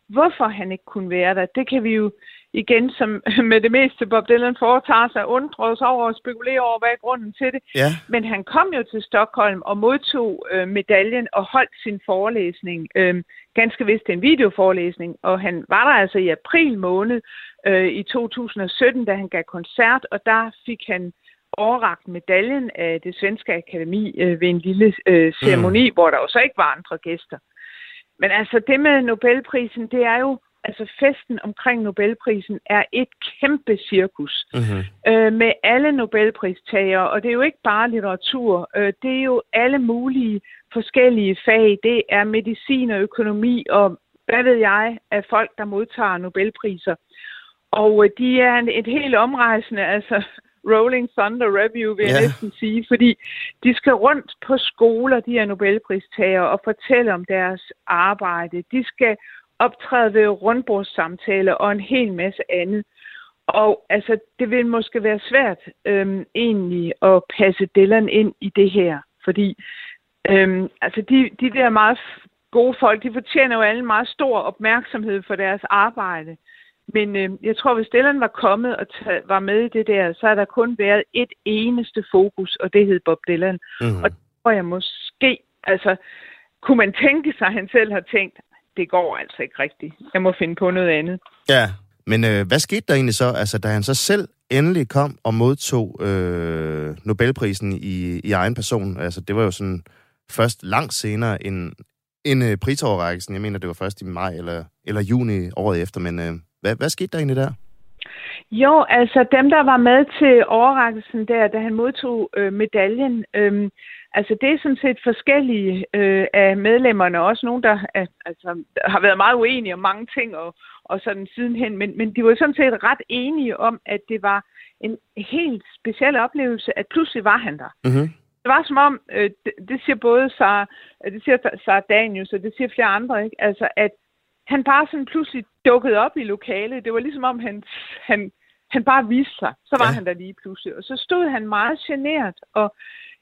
Hvorfor han ikke kunne være der, det kan vi jo igen, som med det meste Bob Dylan foretager sig, undre os over og spekulere over, hvad er grunden til det. Ja. Men han kom jo til Stockholm og modtog øh, medaljen og holdt sin forelæsning. Øh, ganske vist en videoforelæsning, og han var der altså i april måned øh, i 2017, da han gav koncert, og der fik han overragt medaljen af det svenske akademi øh, ved en lille øh, ceremoni, mm. hvor der jo så ikke var andre gæster. Men altså det med Nobelprisen, det er jo altså festen omkring Nobelprisen er et kæmpe cirkus Mm-hmm. øh, med alle Nobelpristagere, og det er jo ikke bare litteratur, øh, det er jo alle mulige forskellige fag. Det er medicin og økonomi og hvad ved jeg af folk, der modtager Nobelpriser. Og øh, de er en- et helt omrejsende, altså Rolling Thunder Review, vil jeg Ja. næsten sige, fordi de skal rundt på skoler, de er Nobelpristagere, og fortælle om deres arbejde. De skal optræde ved rundbordssamtaler og en hel masse andet. Og altså, det vil måske være svært øhm, egentlig at passe Dylan ind i det her, fordi øhm, altså de, de der meget gode folk, de fortjener jo alle en meget stor opmærksomhed for deres arbejde. Men øh, jeg tror, hvis Dylan var kommet og ta- var med i det der, så har der kun været et eneste fokus, og det hed Bob Dylan. Mm-hmm. Og tror jeg måske, altså, kunne man tænke sig, at han selv har tænkt, det går altså ikke rigtigt. Jeg må finde på noget andet. Ja, men øh, hvad skete der egentlig så, altså, da han så selv endelig kom og modtog øh, Nobelprisen i, i egen person? Altså, det var jo sådan først langt senere end, end øh, prisoverrækkelsen. Jeg mener, det var først i maj eller, eller juni året efter, men øh, hvad, hvad skete der egentlig der? Jo, altså dem, der var med til overrækkelsen der, da han modtog øh, medaljen, øh, altså det er sådan set forskellige øh, af medlemmerne, også nogen, der er, altså, har været meget uenige om mange ting og, og sådan sidenhen, men, men de var sådan set ret enige om, at det var en helt speciel oplevelse, at pludselig var han der. Mm-hmm. Det var som om, øh, det, det siger både Sarah, øh, det siger Sarah Daniels, og det siger flere andre, ikke? Altså, at han bare sådan pludselig dukkede op i lokalet. Det var ligesom om, han, han, han bare viste sig. Så var Ja. han der lige pludselig. Og så stod han meget genert og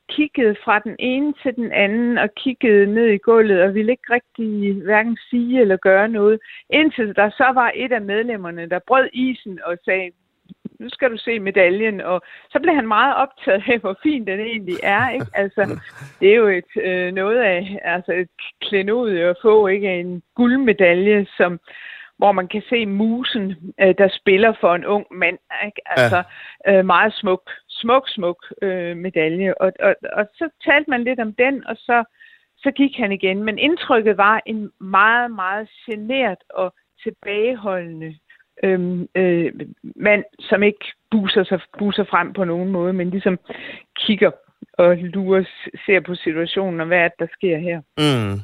kiggede fra den ene til den anden og kiggede ned i gulvet og ville ikke rigtig hverken sige eller gøre noget. Indtil der så var et af medlemmerne, der brød isen og sagde, nu skal du se medaljen, og så blev han meget optaget af, hvor fin den egentlig er, ikke? Altså, det er jo et, øh, noget af, altså et klenod at få, ikke? En guldmedalje, som, hvor man kan se musen, øh, der spiller for en ung mand, ikke? Altså, øh, meget smuk, smuk, smuk øh, medalje, og, og, og så talte man lidt om den, og så, så gik han igen, men indtrykket var en meget, meget genert og tilbageholdende øhm, øh, mand, som ikke buser, sig, buser frem på nogen måde, men ligesom kigger og lurer, ser på situationen og hvad er det, der sker her. Mm.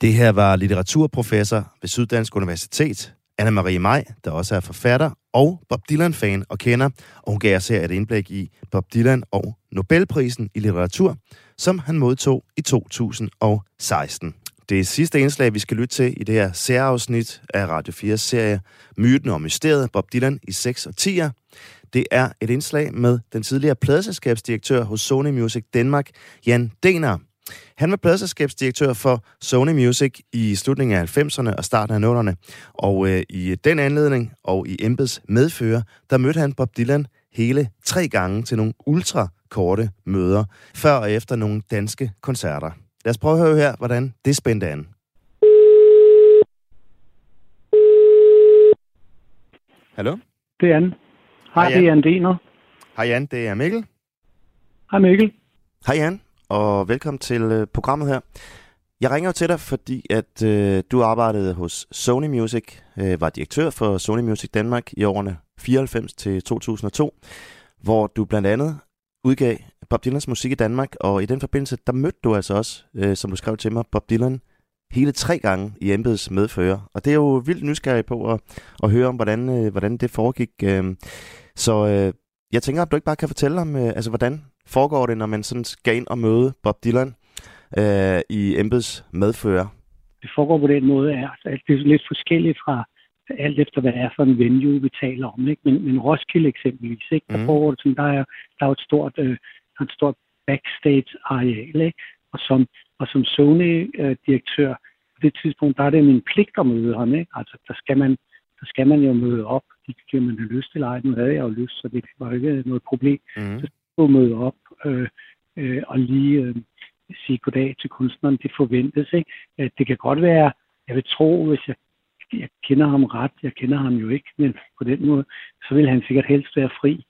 Det her var litteraturprofessor ved Syddansk Universitet, Anna-Marie Maj, der også er forfatter og Bob Dylan-fan og kender, og hun gav os her et indblik i Bob Dylan og Nobelprisen i litteratur, som han modtog i 2016. Det sidste indslag, vi skal lytte til i det her særafsnit af Radio 4 serie Myten og Mysteriet, Bob Dylan i 6 og 10'er. Det er et indslag med den tidligere pladeselskabsdirektør hos Sony Music Danmark, Jan Dener. Han var pladeselskabsdirektør for Sony Music i slutningen af 90'erne og starten af 00'erne. Og øh, i den anledning og i embeds medfører, der mødte han Bob Dylan hele tre gange til nogle ultra korte møder, før og efter nogle danske koncerter. Lad os prøve at høre her, hvordan det spændte an. Hallo? Det er Jan. Hej, Hej, det er Jan Dener. Hej Jan, det er Mikkel. Hej Mikkel. Hej Jan, og velkommen til øh, programmet her. Jeg ringer jo til dig, fordi at øh, du arbejdede hos Sony Music, øh, var direktør for Sony Music Danmark i årene 94 til 2002, hvor du blandt andet udgav Bob Dylans musik i Danmark, og i den forbindelse, der mødte du altså også, øh, som du skrev til mig, Bob Dylan hele tre gange i embeds medfører. Og det er jo vildt nysgerrig på at, at høre om, hvordan, øh, hvordan det foregik. Øh. Så øh, jeg tænker, at du ikke bare kan fortælle om, øh, altså, hvordan foregår det, når man sådan skal ind og møde Bob Dylan øh, i embeds medfører? Det foregår på den måde, at det er lidt forskelligt fra alt efter, hvad det er for en venue, vi taler om. Ikke? Men, men Roskilde eksempelvis, ikke? der Mhm. foregår det sådan, der er, der er et stort, øh, er et stort backstage-areal, ikke? Og som, og som Sony-direktør, på det tidspunkt, der er det min pligt at møde ham. Ikke? Altså, der skal man, der skal man jo møde op. Det giver man have lyst til. Ej, nu havde jeg jo lyst, så det var ikke noget problem. Mm. at møde op øh, øh, og lige øh, sige goddag til kunstneren. Det forventes, ikke? Øh, Det kan godt være, jeg vil tro, hvis jeg, jeg kender ham ret, jeg kender ham jo ikke, men på den måde, så vil han sikkert helst være fri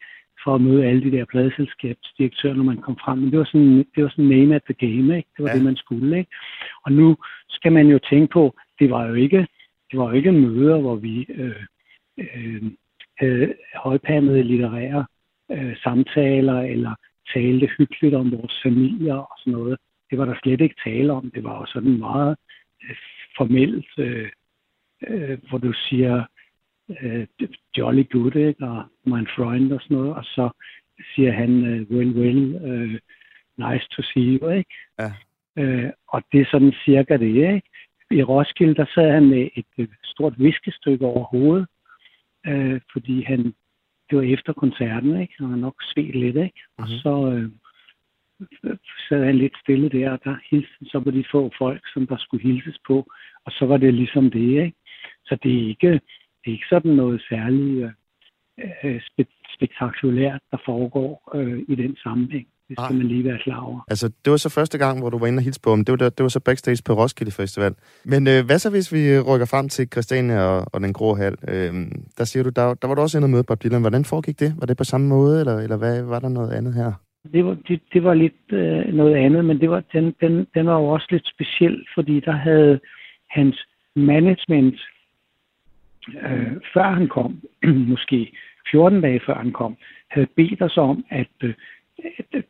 for at møde alle de der pladeselskabsdirektører, når man kom frem. Men det var sådan, det var sådan name at the game, ikke? Det var Ja. det, man skulle, ikke? Og nu skal man jo tænke på, det var jo ikke, det var jo ikke møder, hvor vi øh, øh, havde højpandede litterære øh, samtaler, eller talte hyggeligt om vores familier og sådan noget. Det var der slet ikke tale om. Det var jo sådan meget øh, formelt, øh, øh, hvor du siger øh, jolly good, ikke? og my friend og sådan noget, og så siger han, øh, well, well, øh, nice to see you, ikke? Ja. Øh, og det er sådan cirka det, ikke? I Roskilde, der sad han med et øh, stort viskestykke over hovedet, øh, fordi han, det var efter koncerten, ikke? Han var nok svedt lidt, ikke? Og Mhm. så øh, sad han lidt stille der, og der hilste så på de få folk, som der skulle hilses på, og så var det ligesom det, ikke? Så det er ikke, det er ikke sådan noget særligt øh, øh, spe- spektakulært, der foregår øh, i den sammenhæng. Det skal Nej. man lige være klar over. Altså, det var så første gang, hvor du var inde og hilse på ham. Det var, der, det var så backstage på Roskilde Festival. Men øh, hvad så, hvis vi rykker frem til Christiania og, og den grå hal? Øh, der siger du, der, der var du også inde og møde Bob Dylan. Hvordan foregik det? Var det på samme måde, eller, eller hvad, var der noget andet her? Det var, det, det var lidt øh, noget andet, men det var, den, den, den var jo også lidt speciel, fordi der havde hans management, øh, før han kom, måske 14 dage før han kom, havde bedt os om, at øh,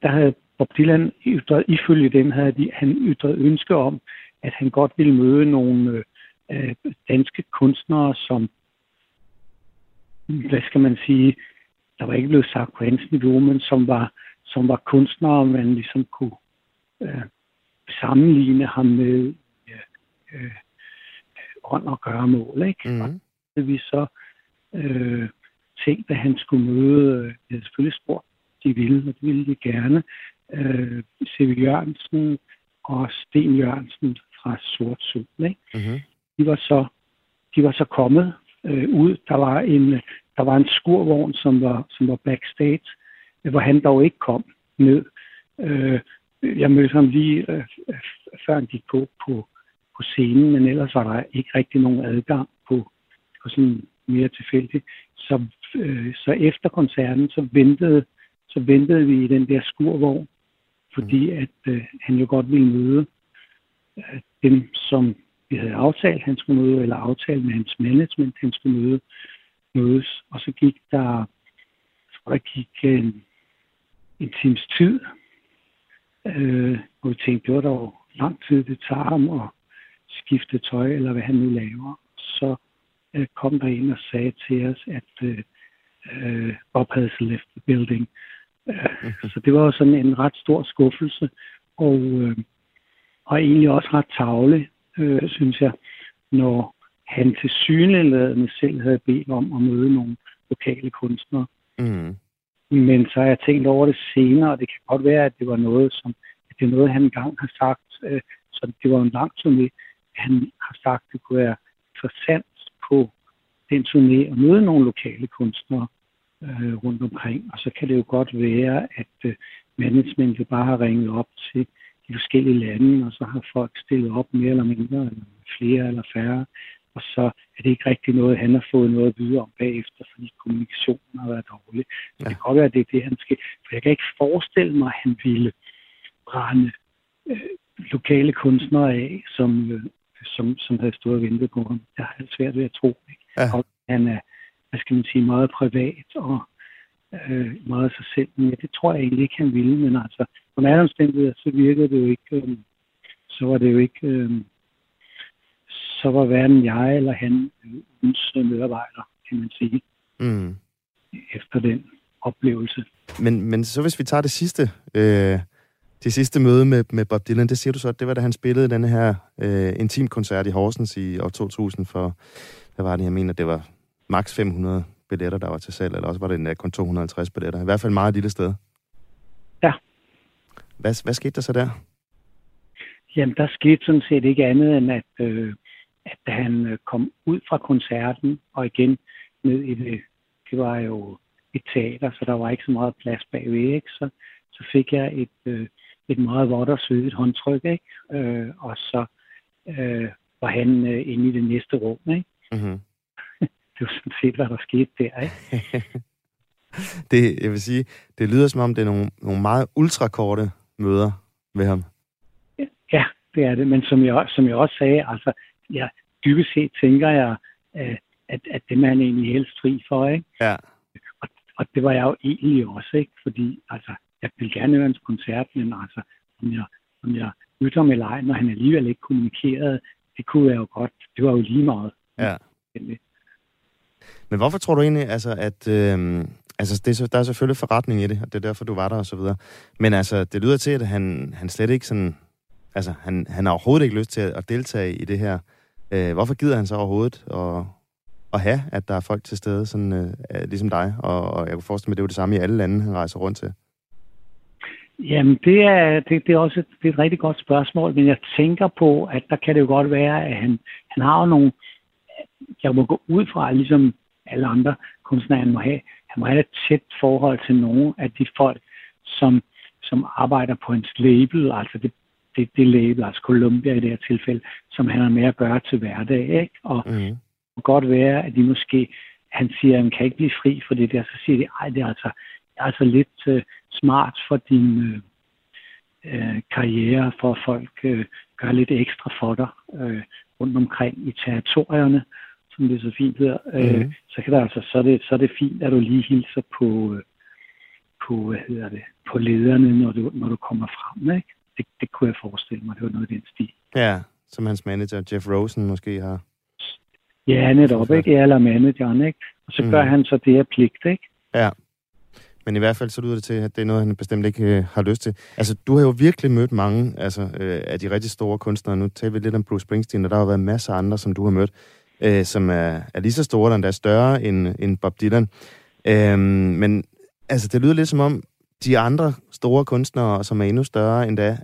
der havde Bob Dylan ytret, ifølge dem havde de, han ytret ønske om, at han godt ville møde nogle øh, øh, danske kunstnere, som, hvad skal man sige, der var ikke blevet sagt på hans niveau, men som var, som var kunstnere, man ligesom kunne øh, sammenligne ham med øh, øh, ånd og gøre mål. Ikke? Og Mm vi så øh, tænkte, at han skulle møde, øh, jeg havde selvfølgelig spurgt, de ville, og det ville de gerne, øh, C.V. Jørgensen og Sten Jørgensen fra Sort Sol. Ikke? Mm-hmm. de var så, de var så kommet øh, ud. Der var en, der var en skurvogn, som var, som var backstage, øh, hvor han dog ikke kom ned. Øh, jeg mødte ham lige øh, øh, før han gik på, på, på scenen, men ellers var der ikke rigtig nogen adgang på sådan mere tilfældigt. Så, øh, så efter koncerten, så ventede, så ventede vi i den der skurvogn, fordi at øh, han jo godt ville møde øh, dem, som vi havde aftalt, han skulle møde, eller aftalt med hans management, han skulle møde, mødes. Og så gik der, tror, der gik en, en times tid, øh, og vi tænkte, det var dog lang tid, det tager ham at skifte tøj, eller hvad han nu laver. Så øh, kom der en og sagde til os, at øh, øh, Bob havde left the building. Øh, så det var jo sådan en ret stor skuffelse, og, øh, og egentlig også ret tavle, øh, synes jeg, når han til syneladende selv havde bedt om at møde nogle lokale kunstnere. Mm. Men så har jeg tænkt over det senere, og det kan godt være, at det var noget, som at det er noget, han engang har sagt. Øh, så det var en lang turné. Han har sagt, at det kunne være interessant på den turné at møde nogle lokale kunstnere øh, rundt omkring. Og så kan det jo godt være, at øh, managementet bare har ringet op til de forskellige lande, og så har folk stillet op mere eller mindre, eller flere eller færre. Og så er det ikke rigtig noget, han har fået noget at vide om bagefter, fordi kommunikationen har været dårlig. Så Ja. det kan godt være, at det er det, han skal. For jeg kan ikke forestille mig, at han ville brænde øh, lokale kunstnere af, som, øh, som, som havde stået og ventet på ham. Det har jeg svært ved at tro. Ikke? Ja. Og han er, hvad skal man sige, meget privat og øh, meget sig selv. Men ja, det tror jeg egentlig ikke, han ville. Men altså, på alle omstændigheder, så virkede det jo ikke, øh, så var det jo ikke, øh, så var hverken jeg eller han øh, ugens medarbejder, kan man sige, Mm. efter den oplevelse. Men, men så hvis vi tager det sidste, øh, det sidste møde med, med Bob Dylan, det siger du så, at det var da han spillede den her øh, intimkoncert i Horsens i år 2000 for, hvad var det, jeg mener, det var maks 500 billetter, der var til salg, eller også var det endda kun 250 billetter. I hvert fald meget lille sted. Ja. Hvad, hvad skete der så der? Jamen, der skete sådan set ikke andet end, at, øh, at da han øh, kom ud fra koncerten og igen ned i det, det var jo et teater, så der var ikke så meget plads bagved, ikke? Så, så fik jeg et, øh, et meget vådt og sødt håndtryk, ikke? Øh, og så øh, var han øh, inde i det næste rum, ikke? Mm-hmm. Det var sådan set, hvad der skete der, ikke? Det, jeg vil sige, det lyder som om, det er nogle, nogle meget ultrakorte møder med ham. Ja, det er det. Men som jeg, som jeg også sagde, altså, jeg, dybest set tænker jeg, øh, at, at det man egentlig helst fri for, ikke? Ja. Og, og det var jeg jo egentlig også, ikke? Fordi, altså, jeg vil gerne høre hans koncert, men altså, om jeg, om jeg lytter med leg, når han alligevel ikke kommunikerede, det kunne jeg jo godt. Det var jo lige meget. Ja. Men hvorfor tror du egentlig, altså, at... Øh, altså, det så- der er selvfølgelig forretning i det, og det er derfor, du var der og så videre. Men altså, det lyder til, at han, han slet ikke sådan... Altså, han, han har overhovedet ikke lyst til at, at deltage i det her. Øh, hvorfor gider han så overhovedet at, at have, at der er folk til stede, sådan, øh, ligesom dig? Og, og jeg kunne forestille mig, at det er jo det samme i alle lande, han rejser rundt til. Jamen, det er, det, det er også et, det er et rigtig godt spørgsmål, men jeg tænker på, at der kan det jo godt være, at han, han har jo nogle... Jeg må gå ud fra, ligesom alle andre kunstnere, han må have, han må have et tæt forhold til nogle af de folk, som, som arbejder på hans label, altså det, det, det label, altså Columbia i det her tilfælde, som han har med at gøre til hverdag, ikke? Og Mm. det kan godt være, at de måske, han siger, at han kan ikke blive fri for det der, så siger de, ej, det er altså, det er altså lidt øh, smart for din øh, øh, karriere, for at folk øh, gør lidt ekstra for dig øh, rundt omkring i territorierne, som det så fint hedder. Øh, Mhm. så, kan der altså, så, er det, så er det fint, at du lige hilser på, på hvad hedder det, på lederne, når du, når du kommer frem. Ikke? Det, det kunne jeg forestille mig, det var noget i den stil. Ja, som hans manager, Jeff Rosen, måske har... Ja, netop, ikke? Eller manageren, ikke? Og så Mhm. gør han så det her pligt, ikke? Ja. Men i hvert fald så lyder det til, at det er noget, han bestemt ikke øh, har lyst til. Altså, du har jo virkelig mødt mange altså, øh, af de rigtig store kunstnere. Nu taler vi lidt om Bruce Springsteen, og der har været masser af andre, som du har mødt, øh, som er, er lige så store, eller endda større end, end Bob Dylan. Øh, men altså, det lyder lidt som om, de andre store kunstnere, som er endnu større end da,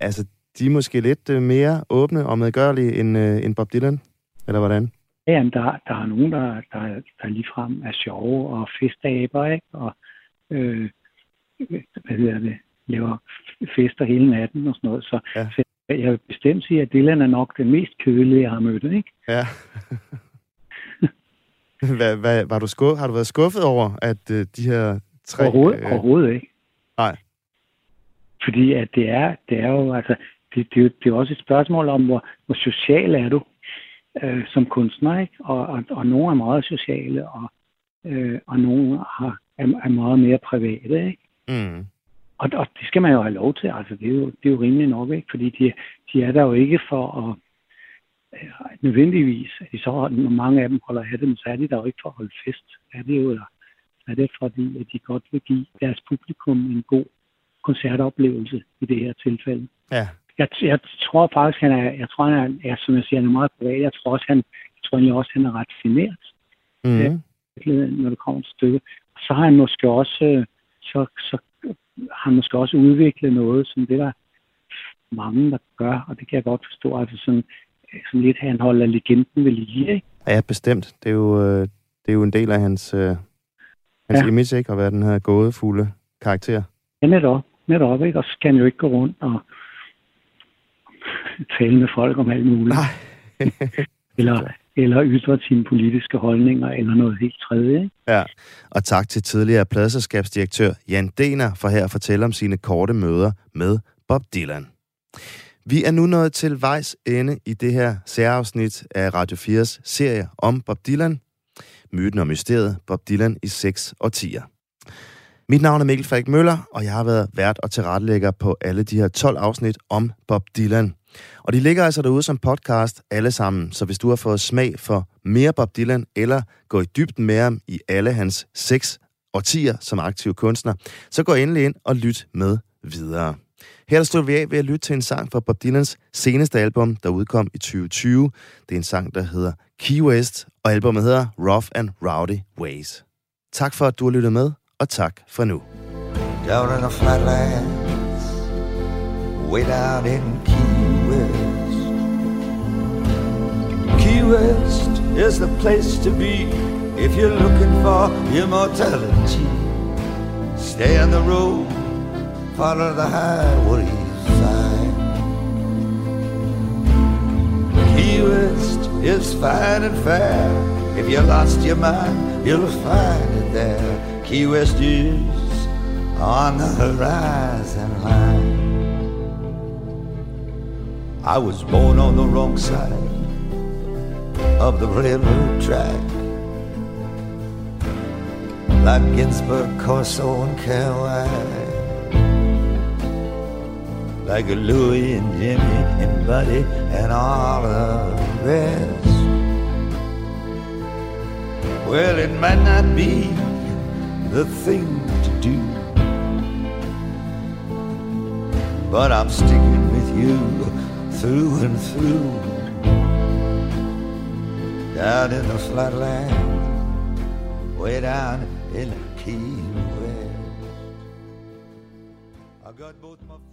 altså, de er måske lidt øh, mere åbne og medgørlige end, øh, end Bob Dylan, eller hvordan? Ja, jamen, der, der er nogen, der, der, der ligefrem er sjove og festaber, ikke? Og, øh, hvad hedder det, laver fester hele natten og sådan noget. Så, Ja. så jeg vil bestemt sige, at Dylan er nok den mest kedelige, jeg har mødt, ikke? Ja. hvad, hvad, var du skuff, har du været skuffet over, at øh, de her tre... Overhovedet, øh, overhovedet ikke. Nej. Fordi at det er, det er jo, altså, det, det, er det er også et spørgsmål om, hvor, hvor social er du øh, som kunstner, ikke? Og, og, og nogle er meget sociale, og, øh, og nogle har, er, er meget mere private, ikke? Mm. Og, og det skal man jo have lov til, altså det er jo, det er jo rimeligt nok, ikke? Fordi de, de er der jo ikke for at øh, nødvendigvis, at de så, når mange af dem holder af dem, så er de der jo ikke for at holde fest. Er det jo, eller er det fordi, at de godt vil give deres publikum en god koncertoplevelse i det her tilfælde. Ja. Jeg, jeg tror faktisk, han er, jeg tror, han er, ja, som jeg siger, han er meget privat. Jeg tror også, han, jeg tror egentlig også, han er ret genert, Mm. Ja. når det kommer til stykket. Så har han måske også, øh, så, så har han måske også udviklet noget, som det der er mange, der gør, og det kan jeg godt forstå. Altså sådan, øh, sådan lidt, han holder legenden ved lige, ikke? Ja, bestemt. Det er jo, øh, det er jo en del af hans, øh, hans. Ja. image, ikke? At være den her gådefulde karakter. Ja, netop. Netop, ikke? Og så kan han jo ikke gå rundt og tale med folk om alt muligt. Nej. eller, eller ytre sine politiske holdninger, eller noget helt tredje, ikke? Ja. Og tak til tidligere pladserskabsdirektør Jan Dener for her at fortælle om sine korte møder med Bob Dylan. Vi er nu nået til vejs ende i det her særafsnit af Radio 4's serie om Bob Dylan. Myten og mysteriet Bob Dylan i 6 årtier. Mit navn er Mikkel Falk Møller, og jeg har været vært og tilrettelægger på alle de her 12 afsnit om Bob Dylan. Og de ligger altså derude som podcast alle sammen, så hvis du har fået smag for mere Bob Dylan, eller gå i dybden med ham i alle hans seks årtier som aktiv kunstner, så gå endelig ind og lyt med videre. Her der vi af ved at lytte til en sang fra Bob Dylans seneste album, der udkom i 2020. Det er en sang, der hedder Key West, og albumet hedder Rough and Rowdy Ways. Tak for, at du har lyttet med, og tak for nu. down in the flatlands, way down in Key West. Key West is the place to be if you're looking for immortality. Stay on the road, follow the highway sign. Is fine and fair. If you lost your mind, you'll find it there. Key West is on the horizon line. I was born on the wrong side of the railroad track. Like Ginsburg, Corso, and Kerouac. Like Louie and Jimmy and Buddy and all the rest. Well, it might not be the thing to do, but I'm sticking with you through and through. Down in the flatland, way down in the Key West. I got both my.